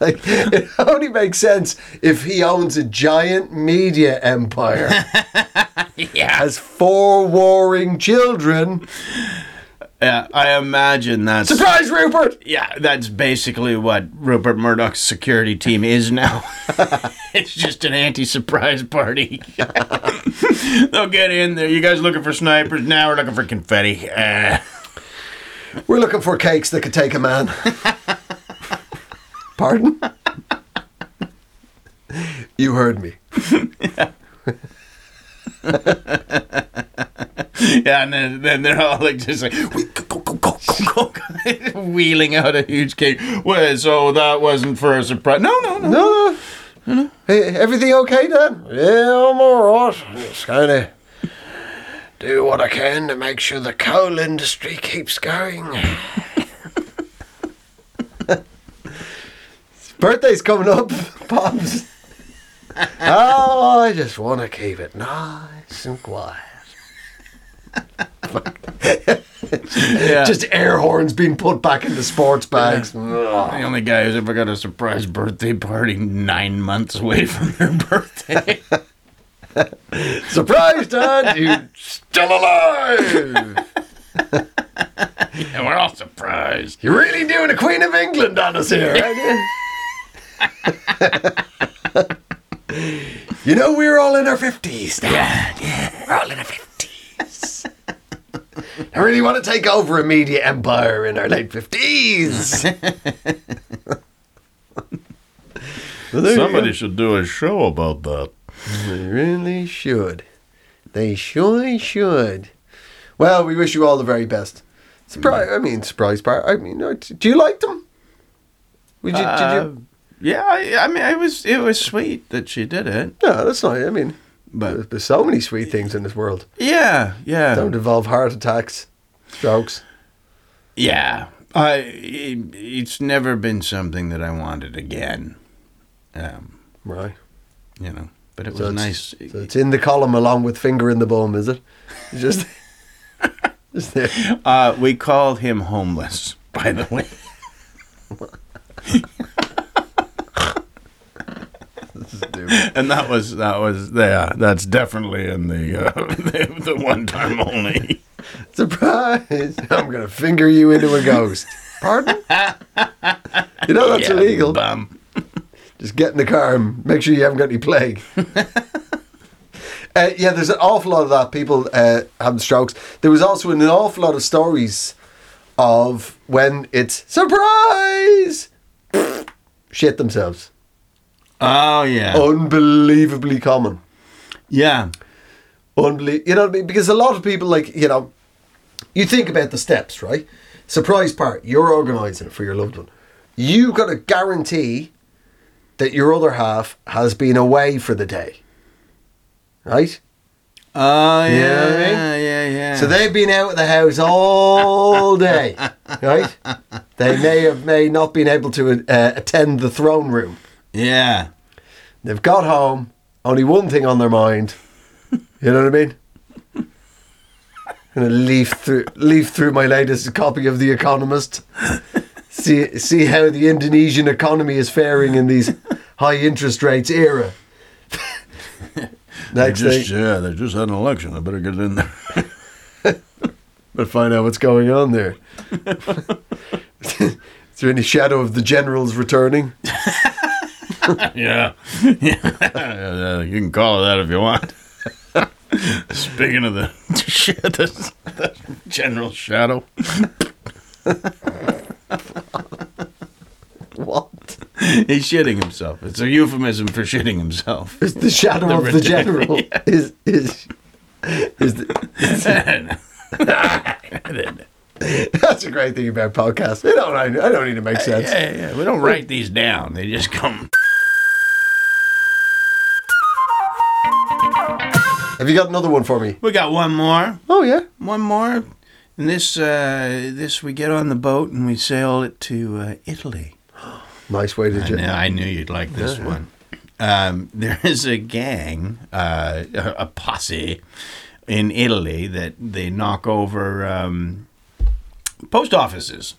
B: Like, it only makes sense if he owns a giant media empire,
C: Yeah.
B: has four warring children.
C: Yeah. I imagine that's
B: Surprise, Rupert!
C: Yeah, that's basically what Rupert Murdoch's security team is now. it's just an anti-surprise party. They'll get in there. You guys looking for snipers? Now we're looking for confetti. Uh,
B: We're looking for cakes that could take a man. Pardon? you heard me.
C: yeah, and then, then they're all like just like go go go go go go," wheeling out a huge cake. Well, so that wasn't for a surprise. No, no, no.
B: No, no. Hey, everything okay, Dan? Yeah, I'm alright. Just kind of do what I can to make sure the coal industry keeps going. Birthday's coming up, Pops. oh, I just want to keep it nice and quiet.
C: Yeah.
B: Just air horns being put back into sports bags.
C: the only guy who's ever got a surprise birthday party nine months away from their birthday.
B: Surprise, Dad! You're still alive!
C: and we're all surprised.
B: You're really doing a Queen of England on us here, aren't you? you know, we're all in our 50s now. Yeah, yeah. We're all in our 50s. I really want to take over a media empire in our late 50s. Well,
C: Somebody should do a show about that.
B: They really should. They sure should. Well, we wish you all the very best. Surprise! I mean, surprise part. I mean, uh, do you like them? Would you?
C: Uh,
B: did you?
C: Yeah, I, I mean, it was it was sweet that she did it,
B: No, that's not. I mean,
C: but
B: there's so many sweet things in this world.
C: yeah, yeah,
B: Don't involve heart attacks, strokes.
C: yeah. I it, it's never been something that I wanted again. Um,
B: Right.
C: you know, but it was
B: So it's,
C: nice.
B: so it's in the column along with finger in the bum, is it? It's Just, just there.
C: Uh, we called him homeless, by the way.
B: This is stupid.
C: And that was that was yeah, that's definitely in the uh, the, the one time only.
B: Surprise! I'm gonna finger you into a ghost. Pardon? You know that's
C: Yeah,
B: illegal.
C: Bum.
B: Just get in the car and make sure you haven't got any plague. uh, yeah, there's an awful lot of that. People uh, having strokes. There was also an awful lot of stories of when it's surprise, shit themselves.
C: Oh yeah,
B: Unbelievably common.
C: yeah,
B: Unbelie- you know, what I mean? because a lot of people like you know, you think about the steps, right? Surprise part, you're organising it for your loved one. You got to guarantee that your other half has been away for the day, right?
C: oh yeah,
B: Yeah, I mean?
C: yeah, yeah, yeah.
B: So they've been out of the house all day, right? They may have may not been able to uh, attend the throne room.
C: yeah,
B: They've got home, only one thing on their mind. You know what I mean? Gonna leaf through leaf through my latest copy of The Economist. See see how the Indonesian economy is faring in these high interest rates era. Next thing,
C: yeah, they just had an election. I better get in there.
B: but find out what's going on there. Is there any shadow of the generals returning?
C: yeah. yeah, you can call it that if you want. Speaking of the shit, the, the general shadow.
B: What?
C: He's shitting himself. It's a euphemism for shitting himself.
B: Is the shadow
C: The
B: of the general is is is the, that's a great thing about podcasts. I don't I, I don't need to make sense.
C: Yeah, yeah, yeah. We don't write these down. They just come.
B: Have you got another one for me?
C: We got one more.
B: Oh yeah.
C: One more. And this, uh, this we get on the boat and we sail it to uh, Italy.
B: Nice way to
C: I,
B: do.
C: know, I knew you'd like this one. Um, there is a gang, uh, a a posse in Italy that they knock over um, post offices.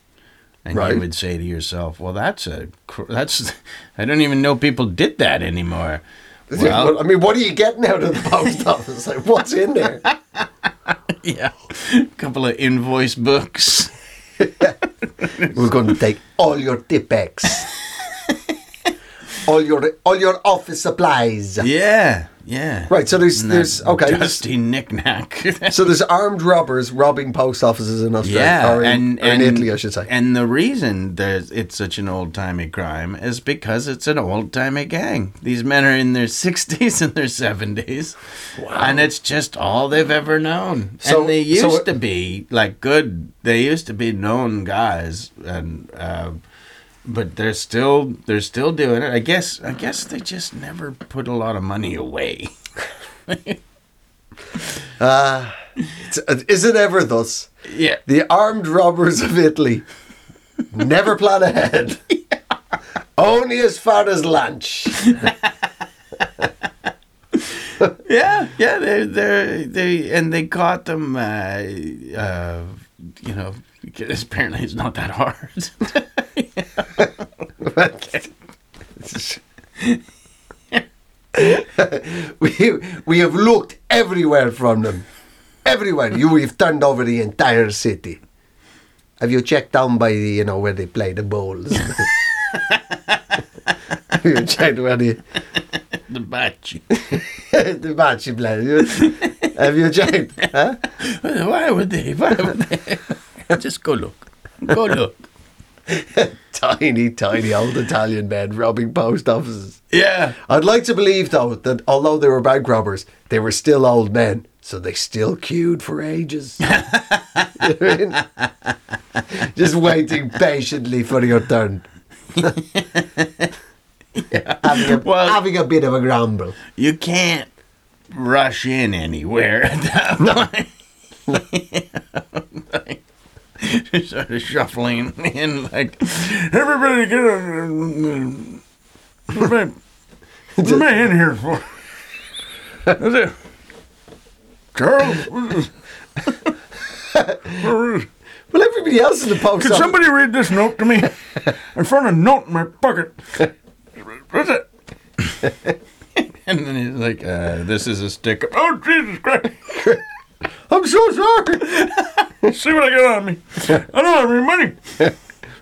C: And
B: Right.
C: you would say to yourself, "Well, that's a that's I don't even know people did that anymore." Well,
B: I mean, what are you getting out of the post office? Like, what's in there?
C: yeah, a couple of invoice books.
B: We're going to take all your Tipp-Ex, all your all your office supplies.
C: Yeah, yeah.
B: Right, so there's- there's- okay,
C: dusty knickknack.
B: So there's armed robbers robbing post offices in Australia,
C: Yeah,
B: or in,
C: and,
B: in Italy, I should say.
C: And the reason there's it's such an old timey crime is because it's an old timey gang. These men are in their sixties and their seventies, and it's just all they've ever known.
B: So-
C: and they used
B: so it-
C: to be like good. They used to be known guys, and uh, but they're still they're still doing it. I guess I guess they just never put a lot of money away.
B: It's- uh, Is it ever thus?
C: Yeah.
B: The armed robbers of Italy never plan ahead. Only as far as lunch.
C: Yeah, yeah, they they they and they caught them. Uh, uh, you know, because apparently it's not that hard.
B: we we have looked everywhere from them. Everywhere. You we've turned over the entire city. Have you checked down by the you know where they play the bowls? have you checked where the
C: the batch.
B: the you play? You- Have you checked? Huh?
C: Why would they? Why would they? Just go look. Go look.
B: Tiny, tiny old Italian men robbing post offices.
C: Yeah.
B: I'd like to believe though that although they were bank robbers, they were still old men, so they still queued for ages. You know what I mean? Just waiting patiently for your turn. having, a,
C: Well-
B: having a bit of a grumble.
C: You can't rush in anywhere at that point. Of shuffling and like everybody get a everybody, what am I in here for? Is it Charles?
B: Well, everybody else in the post
C: Could
B: office.
C: somebody read this note to me? I found a note in my pocket. What's it? and then he's like, uh, "This is a sticker." Oh Jesus Christ!
B: I'm so sorry.
C: See what I got on me. I don't have any money.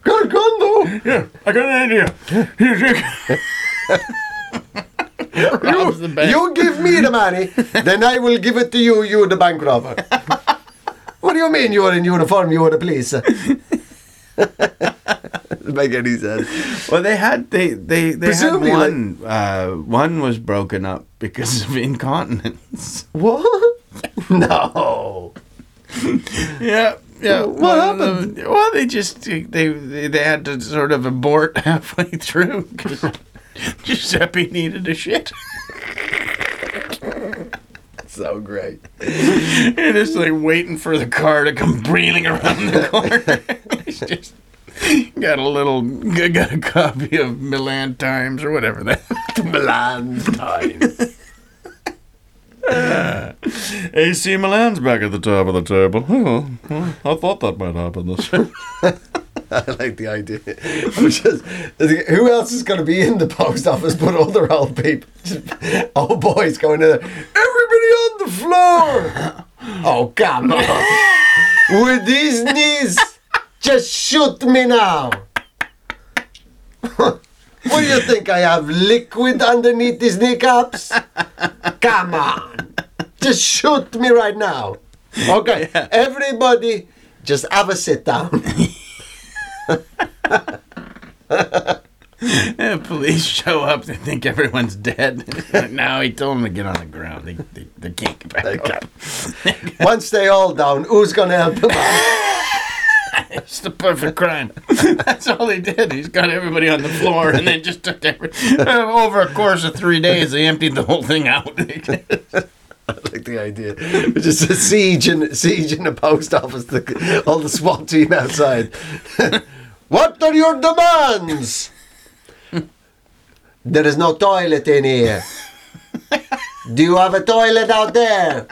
B: Got a gun though.
C: Yeah, I got an idea. Here's your. Robs the bank.
B: You give me the money, then I will give it to you, you the bank robber. what do you mean you are in uniform, you are the police? Make any sense.
C: Well, they had they they they had
B: Presumably, like-
C: one. Uh, one was broken up because of incontinence.
B: What? No.
C: Yeah, yeah.
B: What
C: of
B: happened?
C: them- well, they just they they they had to sort of abort halfway through because Giuseppe needed a shit.
B: So great.
C: and it's like waiting for the car to come breathing around the corner. He's just got a little got a copy of Milan Times or whatever that.
B: Milan Times.
C: AC Milan's back at the top of the table. Oh, well, I thought that might happen this year.
B: I like the idea. Just, who else is going to be in the post office but other old people? Just old boys going in there. Everybody on the floor! Oh, come on. With these knees, just shoot me now. What do you think? I have liquid underneath these kneecaps? Come on. Just shoot me right now. Okay, everybody, just have a sit down.
C: Yeah, police show up. They think everyone's dead. now he told them to get on the ground. They, they, they can't get back up.
B: Once they all down, who's gonna help them out?
C: It's the perfect crime. That's all he did. He's got everybody on the floor and then just took every. Over a course of three days, they emptied the whole thing out.
B: I like the idea. Just a siege in siege in the post office. The, all the SWAT team outside. what are your demands? there is no toilet in here. Do you have a toilet out there?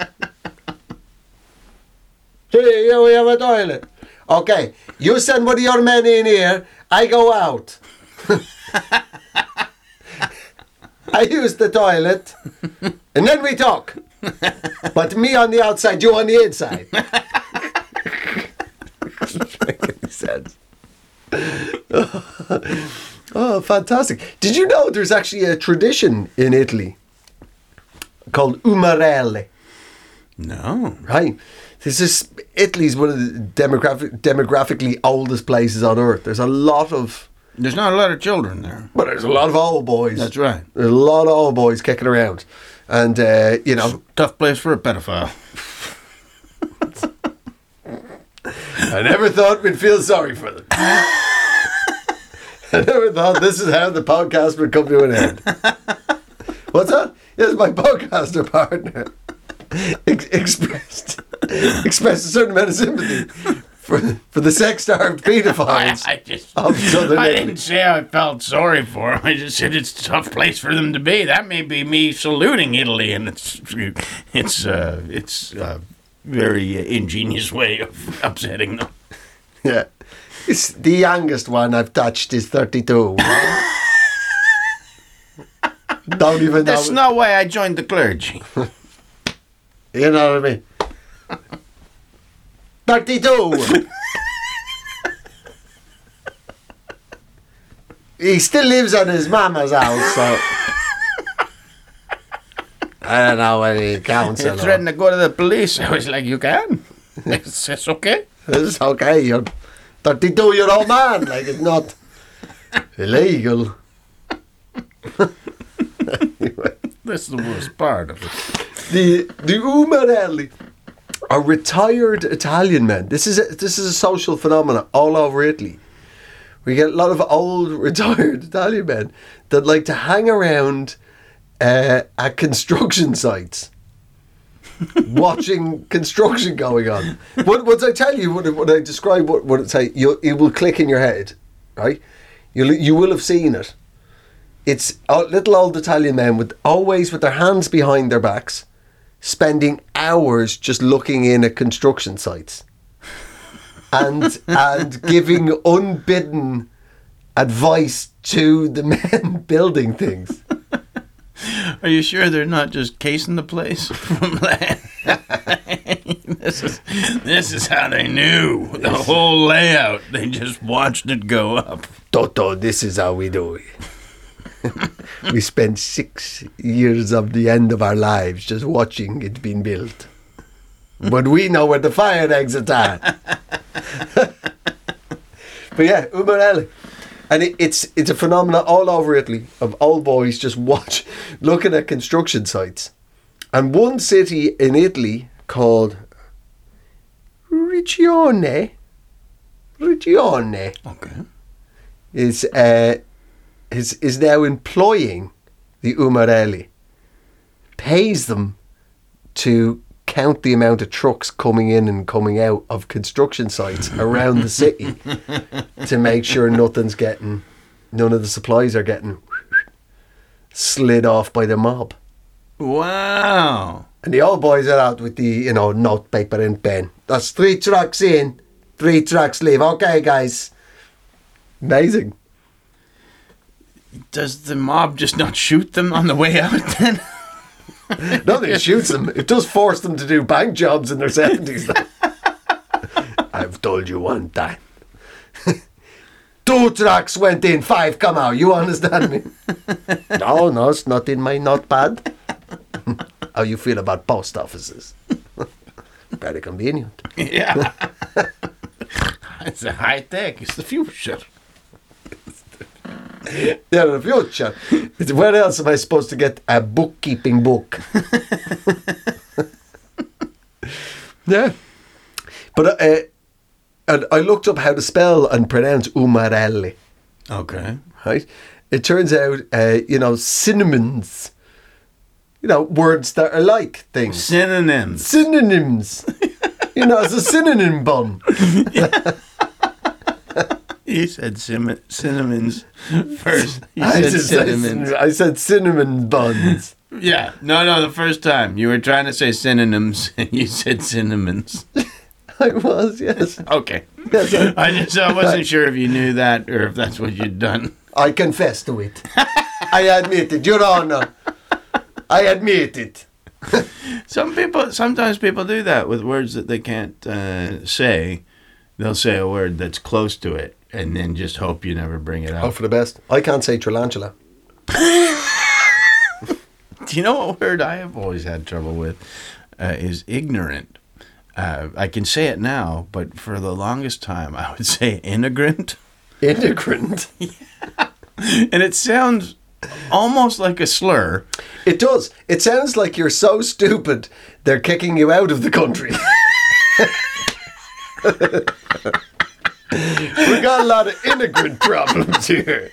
B: See, here we have a toilet. Okay, you send one of your men in here. I go out. I use the toilet, and then we talk. But me on the outside, you on the inside. Sense. oh, fantastic! Did you know there's actually a tradition in Italy called umarelle?
C: No.
B: Right. This is Italy's one of the demographic, demographically oldest places on earth. There's a lot of,
C: There's not a lot of children there.
B: but there's a lot of old boys.
C: That's right.
B: There's a lot of old boys kicking around, and uh, you know,
C: Tough place for a pedophile.
B: I never thought we'd feel sorry for them. I never thought this is how the podcast would come to an end. What's that? Yes, my podcaster partner ex- expressed expressed a certain amount of sympathy for for the sex starved pedophiles.
C: I just.
B: Of Southern
C: I
B: Italy.
C: didn't say I felt sorry for them. I just said it's a tough place for them to be. That may be me saluting Italy, and it's it's uh, it's a very ingenious way of upsetting them.
B: Yeah. It's the youngest one I've touched is 32. Don't even know.
C: That's not why I joined the clergy.
B: You know what I mean? 32! he still lives at his mama's house, so. I don't know whether he counts
C: He
B: or
C: threatened to go to the police. I was like, you can. It's, it's okay.
B: It's okay, you're 32 year old man. Like, it's not illegal. anyway.
C: That's the worst part of it.
B: the the Umarelli are retired Italian men. This is a, this is a social phenomenon all over Italy. We get a lot of old retired Italian men that like to hang around uh, at construction sites. watching construction going on. What, once I tell you, what, what I describe, what, what it say, you it will click in your head, right? You you will have seen it. It's little old Italian men with always with their hands behind their backs, spending hours just looking in at construction sites, and and giving unbidden advice to the men building things.
C: Are you sure they're not just casing the place from land? this is this is how they knew the whole layout. They just watched it go up.
B: Toto, this is how we do it. we spent six years of the end of our lives just watching it being built. But we know where the fire exits are. but yeah, Umarelli. And it, it's it's a phenomenon all over Italy of old boys just watch looking at construction sites. And one city in Italy called Regione Regione
C: Okay.
B: is uh, is is now employing the Umarelli, pays them to count the amount of trucks coming in and coming out of construction sites around the city to make sure nothing's getting, none of the supplies are getting slid off by the mob.
C: Wow.
B: And the old boys are out with the, you know, note paper and pen. That's three trucks in, three trucks leave. Okay, guys. Amazing.
C: Does the mob just not shoot them on the way out then?
B: Nothing shoots them. It does force them to do bank jobs in their seventies. I've told you one time. Two trucks went in, five come out. You understand me? no, no, it's not in my notepad. How you feel about post offices? Very convenient.
C: yeah. it's a high tech. It's the future.
B: Yeah, the future. Where else am I supposed to get a bookkeeping book? yeah. But uh, and I looked up how to spell and pronounce Umarelli,
C: Okay.
B: right? It turns out, uh, you know, cinnamons you know, words that are like things.
C: Synonyms.
B: Synonyms. you know, it's a synonym bun.
C: You said sim- cinnamons first. You
B: I
C: said
B: just said,
C: cinnamons.
B: I said cinnamon buns.
C: Yeah. No, no, the first time. You were trying to say synonyms and you said cinnamons.
B: I was, yes.
C: Okay.
B: yes I,
C: I just I wasn't sure if you knew that or if that's what you'd done.
B: I confess to it. I admit it, Your Honor. I admit it.
C: Some people, sometimes people do that with words that they can't uh, say. They'll say a word that's close to it and then just hope you never bring it up.
B: for the best. I can't say tarantula.
C: Do you know what word I have always had trouble with? Uh, is ignorant. Uh, I can say it now, but for the longest time I would say immigrant.
B: Integrant.
C: And it sounds almost like a slur.
B: It does. It sounds like you're so stupid they're kicking you out of the country. We got a lot of immigrant problems here.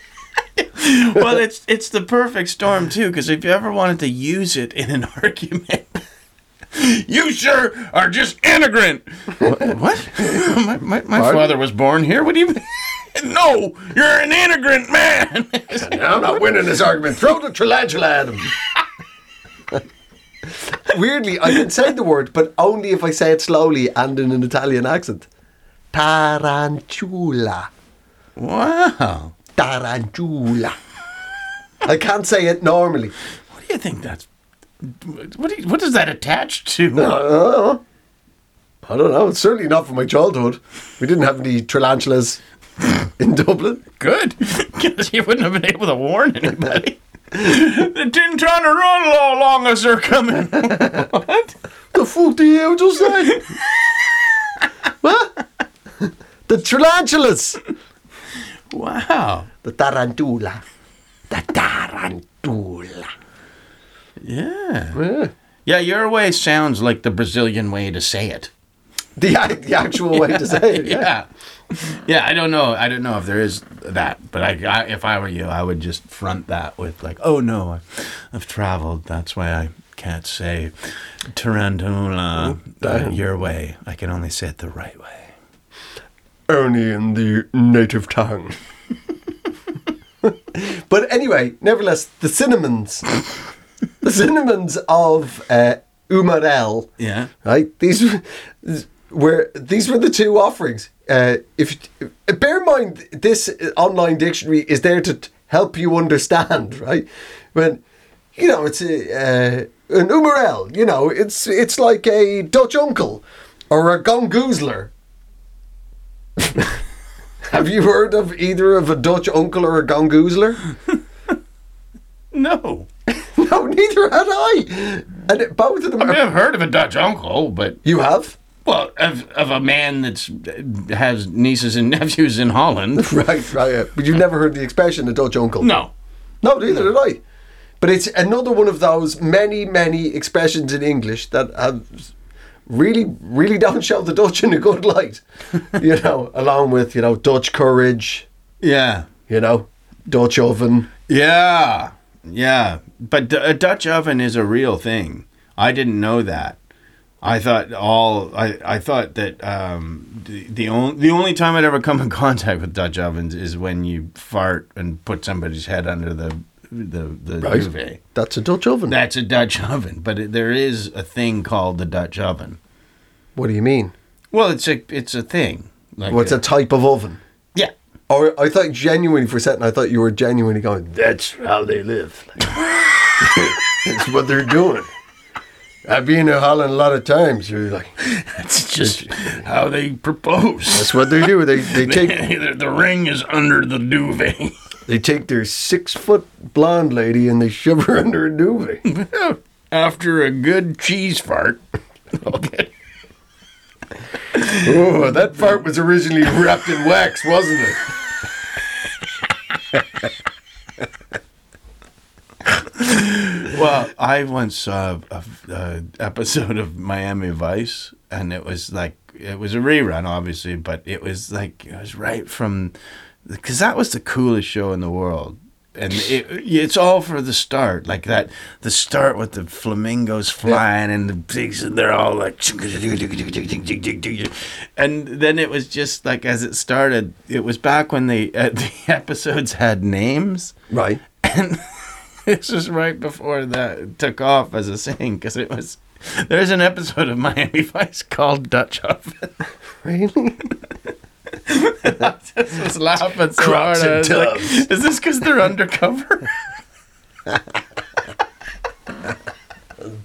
C: well, it's it's the perfect storm too, because if you ever wanted to use it in an argument, you sure are just immigrant. What? what? my my, my father was born here. What do you? Mean? No, you're an immigrant man.
B: I'm not winning this argument. Throw the tarantula at him. Weirdly, I can say the word, but only if I say it slowly and in an Italian accent. Tarantula.
C: wow.
B: Tarantula. I can't say it normally.
C: What do you think that's? What do you, what does that attach to?
B: Uh, I don't know. It's certainly not from my childhood. We didn't have any tarantulas in Dublin.
C: Good, because you wouldn't have been able to warn anybody. the tin ton to run all along us are coming. what?
B: The fuck do you just say? what? The tarantulas.
C: Wow.
B: The tarantula. The tarantula.
C: Yeah.
B: Yeah.
C: Yeah, your way sounds like the Brazilian way to say it.
B: The, the actual way to say it. Yeah.
C: Yeah. Yeah, I don't know. I don't know if there is that, but I, I if I were you, I would just front that with like, "Oh no, I've traveled. That's why I can't say tarantula uh, your way. I can only say it the right way."
B: Only in the native tongue. but anyway, nevertheless, the cinnamons. the cinnamons of uh, Umarell.
C: Yeah.
B: right? These were these were the two offerings. Uh, if bear in mind, this online dictionary is there to t- help you understand, right? When you know it's a, uh, an umarel, you know it's it's like a Dutch uncle or a gongoozler. Have you heard of either of a Dutch uncle or a gongoozler?
C: No.
B: no, neither had I. And it- both of them
C: I mean,
B: are.
C: I've heard of a Dutch uncle, but
B: You have.
C: well, of, of a man that's uh, has nieces and nephews in Holland.
B: Right, right. yeah. But you've never heard the expression a Dutch uncle?
C: No.
B: No, neither did I. But it's another one of those many, many expressions in English that have really, really don't show the Dutch in a good light. you know, along with, you know, Dutch courage,
C: Yeah.
B: you know, Dutch oven.
C: Yeah, yeah. But d- a Dutch oven is a real thing. I didn't know that. I thought all I, I thought that um, the the only the only time I'd ever come in contact with Dutch ovens is when you fart and put somebody's head under the the the
B: Right.
C: duvet.
B: That's a Dutch oven.
C: That's a Dutch oven, but it, there is a thing called the Dutch oven.
B: what do you mean?
C: Well, it's a it's a thing. Like
B: What's a type of oven?
C: yeah.
B: Or I thought genuinely for a second, I thought you were genuinely going, that's how they live. That's what they're doing. I've been in Holland a lot of times. You're like,
C: It's just how they propose.
B: that's what they do. They, they take
C: the, the ring is under the duvet.
B: They take their six foot blonde lady and they shove her under a duvet.
C: After a good cheese fart. Okay.
B: oh, that fart was originally wrapped in wax, wasn't it?
C: Well, I once saw a, a episode of Miami Vice, and it was like it was a rerun, obviously, but it was like it was right from because that was the coolest show in the world. and it, it's all for the start, like that. The start with the flamingos flying and the pigs, and they're all like, and then it was just like as it started. It was back when the uh, the episodes had names,
B: Right.
C: and this was right before that took off as a thing because it was. There's an episode of Miami Vice called Dutch Oven.
B: Really?
C: just was laughing so
B: Crocs
C: hard. I
B: and
C: was like. Is this because they're undercover?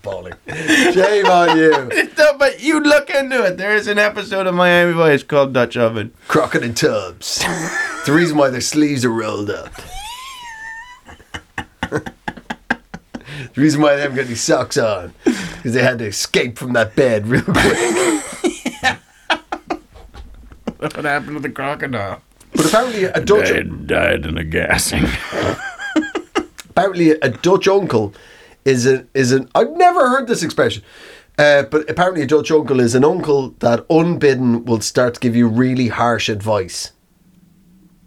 B: Balling. Shame on you.
C: no, but you look into it. There is an episode of Miami Vice called Dutch Oven.
B: Crockett and Tubbs. It's the reason why their sleeves are rolled up. the reason why they haven't got any socks on. Because they had to escape from that bed real quick.
C: What happened to the crocodile?
B: But apparently a Dutch
C: Died, died in a gassing.
B: apparently a Dutch uncle is a is an I've never heard this expression. Uh, but apparently a Dutch uncle is an uncle that unbidden will start to give you really harsh advice.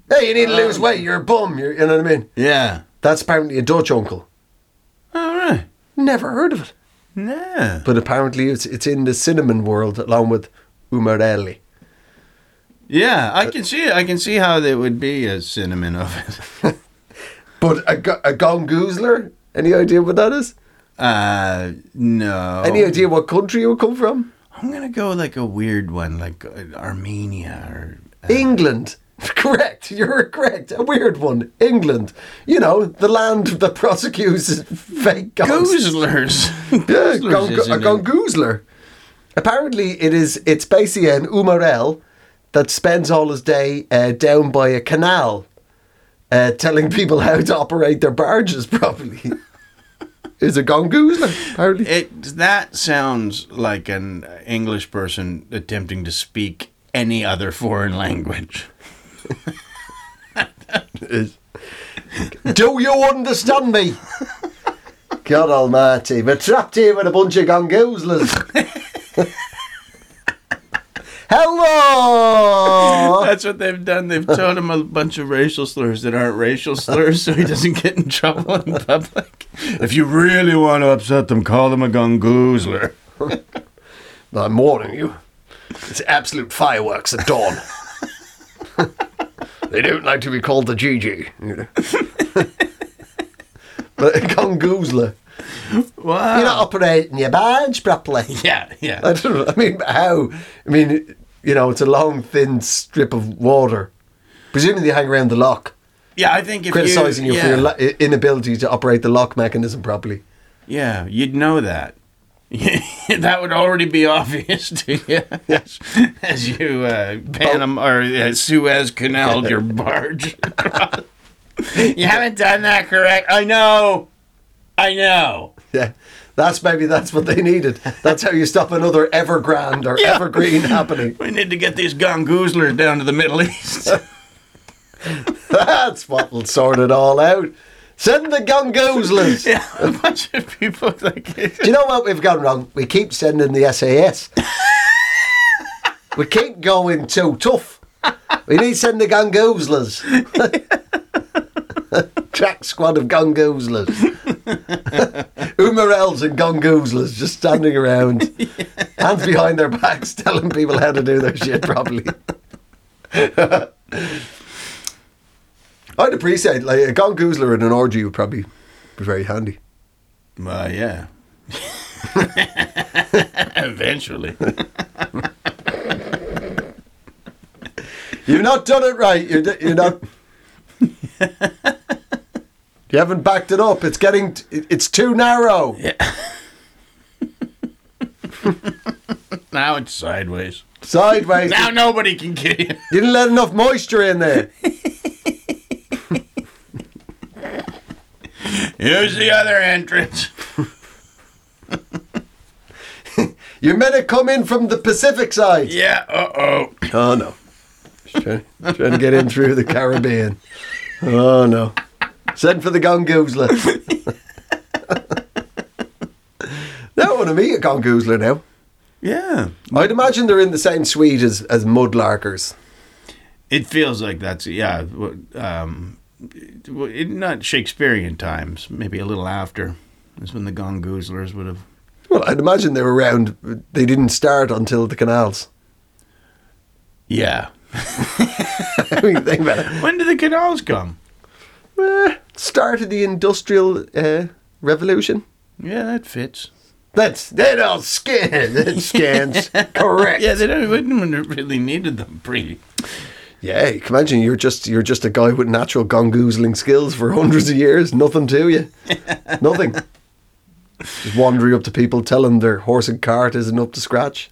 B: Hey, you need to lose weight, you're a bum, you're, you know what I mean?
C: yeah.
B: That's apparently a Dutch uncle.
C: All right.
B: Never heard of it.
C: Yeah.
B: But apparently it's it's in the cinnamon world along with umarelli.
C: Yeah, I can see it. I can see how there would be a cinnamon of it.
B: But a, go- a gongoozler? Any idea what that is?
C: Uh, no.
B: Any idea what country it would come from?
C: I'm gonna go like a weird one, like uh, Armenia or uh,
B: England. Correct. You're correct. A weird one. England. You know, the land that prosecutes fake ghosts.
C: Goozlers.
B: Yeah,
C: Goozlers,
B: gon- a gongoozler. Apparently, it is. It's basically an umarell that spends all his day uh, down by a canal, uh, telling people how to operate their barges properly. is a gongoozler apparently?
C: It that sounds like an English person attempting to speak any other foreign language.
B: Do you understand me? God Almighty, we're trapped here with a bunch of gongoozlers. Hello.
C: That's what they've done. They've taught him a bunch of racial slurs that aren't racial slurs, so he doesn't get in trouble in public. If you really want to upset them, call them a gongoozler.
B: I'm warning you. It's absolute fireworks at dawn. they don't like to be called the GG. You know. but a gongoozler.
C: Wow.
B: You're not operating your barge properly.
C: yeah, yeah.
B: I don't know. I mean, how? I mean, you know, it's a long, thin strip of water. Presumably, they hang around the lock,
C: Yeah, I think if
B: criticising
C: you,
B: you,
C: yeah,
B: for your inability to operate the lock mechanism properly.
C: yeah, you'd know that. that would already be obvious to you as, as you uh, Panama or uh, Suez Canal your barge. you haven't done that correct. I know. I know.
B: Yeah, that's maybe that's what they needed. That's how you stop another Evergrande or
C: Yeah.
B: Evergreen happening.
C: We need to get these gongoozlers down to the Middle East.
B: That's what will sort it all out. Send the gongoozlers.
C: yeah, a bunch of people like
B: Do you know what we've gone wrong? We keep sending the SAS. we keep going too tough. We need to send the gongoozlers. Track squad of gongoozlers. Umarells and gongoozlers just standing around, hands behind their backs, telling people how to do their shit properly. I'd appreciate like a gongoozler in an orgy would probably be very handy.
C: Well, yeah. Eventually.
B: You've not done it right. You're, d- you're not. you haven't backed it up. It's getting. t- It's too narrow. Yeah.
C: Now it's sideways.
B: Sideways.
C: Now nobody can get in.
B: You didn't let enough moisture in there.
C: Here's the other entrance.
B: You meant to come in from the Pacific side.
C: Yeah, uh oh.
B: Oh no. Trying, trying to get in through the Caribbean. Oh no. Send for the gongoozler. now I want to meet a gongoozler now.
C: Yeah.
B: I'd imagine they're in the same suite as, as mudlarkers.
C: It feels like that's, yeah. Um, it- not Shakespearean times, maybe a little after. Is when the gongoozlers would have.
B: Well, I'd imagine they were around. They didn't start until the canals.
C: Yeah.
B: I mean, think about it.
C: When did the canals come?
B: Eh, start of the industrial uh, revolution.
C: Yeah, that fits.
B: That's that all scan. That scans correct.
C: Yeah, they don't, wouldn't have really needed them pre.
B: Yeah, you can imagine you're just you're just a guy with natural gongoozling skills for hundreds of years. Nothing to you. Nothing. Just wandering up to people, telling their horse and cart isn't up to scratch.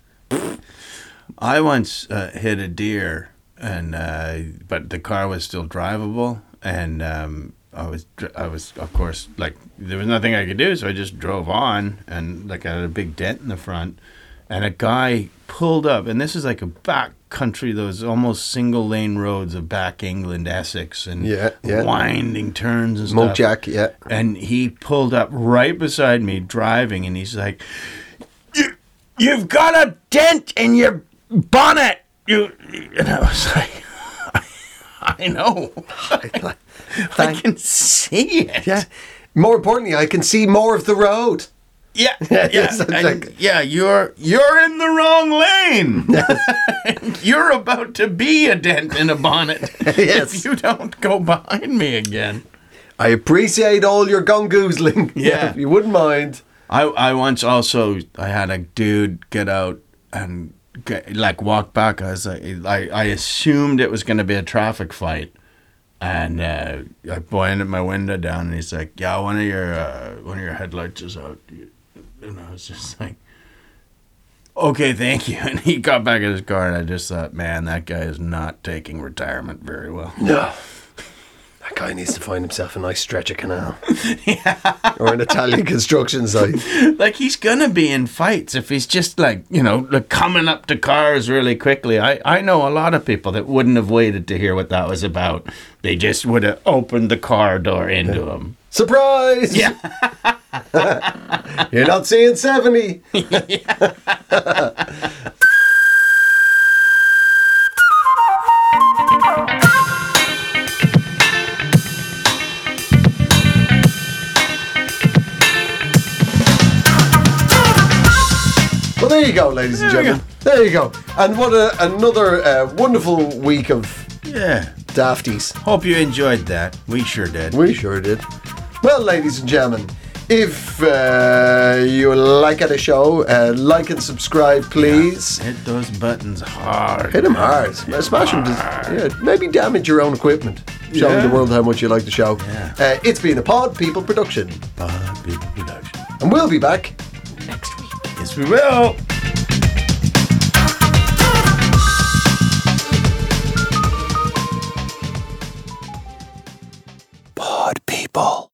C: I once uh, hit a deer, and uh, but the car was still drivable, and um, I was I was of course like there was nothing I could do, so I just drove on, and like I had a big dent in the front, and a guy pulled up, and this is like a back country, those almost single lane roads of back England, Essex, and
B: Yeah, yeah.
C: winding turns and stuff.
B: jack, yeah.
C: And he pulled up right beside me driving, and he's like, you, "You've got a dent in your bonnet." You and I was like, "I know, I can see it."
B: Yeah. More importantly, I can see more of the road.
C: yeah, yeah.
B: Yes,
C: yeah, you're you're in the wrong lane. you're about to be a dent in a bonnet
B: Yes.
C: if you don't go behind me again.
B: I appreciate all your gongoozling.
C: Yeah.
B: if you wouldn't mind.
C: I I once also I had a dude get out and like walked back. I was like, I I assumed it was going to be a traffic fight, and uh, I pointed my window down, and he's like, "Yeah, one of your uh, one of your headlights is out," and I was just like. Okay, thank you. And he got back in his car, and I just thought, man, that guy is not taking retirement very well.
B: No. That guy needs to find himself a nice stretch of canal. Or an Italian construction site.
C: like he's gonna be in fights if he's just like you know like coming up to cars really quickly. I I know a lot of people that wouldn't have waited to hear what that was about. They just would have opened the car door into him.
B: Surprise!
C: Yeah.
B: You're not seeing 70. There you go, ladies and
C: There we
B: gentlemen. There you go. And what a, another uh, wonderful week of
C: Yeah.
B: dafties.
C: Hope you enjoyed that. We sure did.
B: We sure did. Well, ladies and gentlemen, if uh, you like the show, uh, like and subscribe, please.
C: Hit those buttons hard.
B: Hit them hard. Smash them. Yeah, maybe damage your own equipment, showing
C: Yeah.
B: the world how much you like the show.
C: Yeah.
B: Uh, it's been a Pod People production,
C: Production.
B: and we'll be back next week.
C: Yes, we will. Pod people.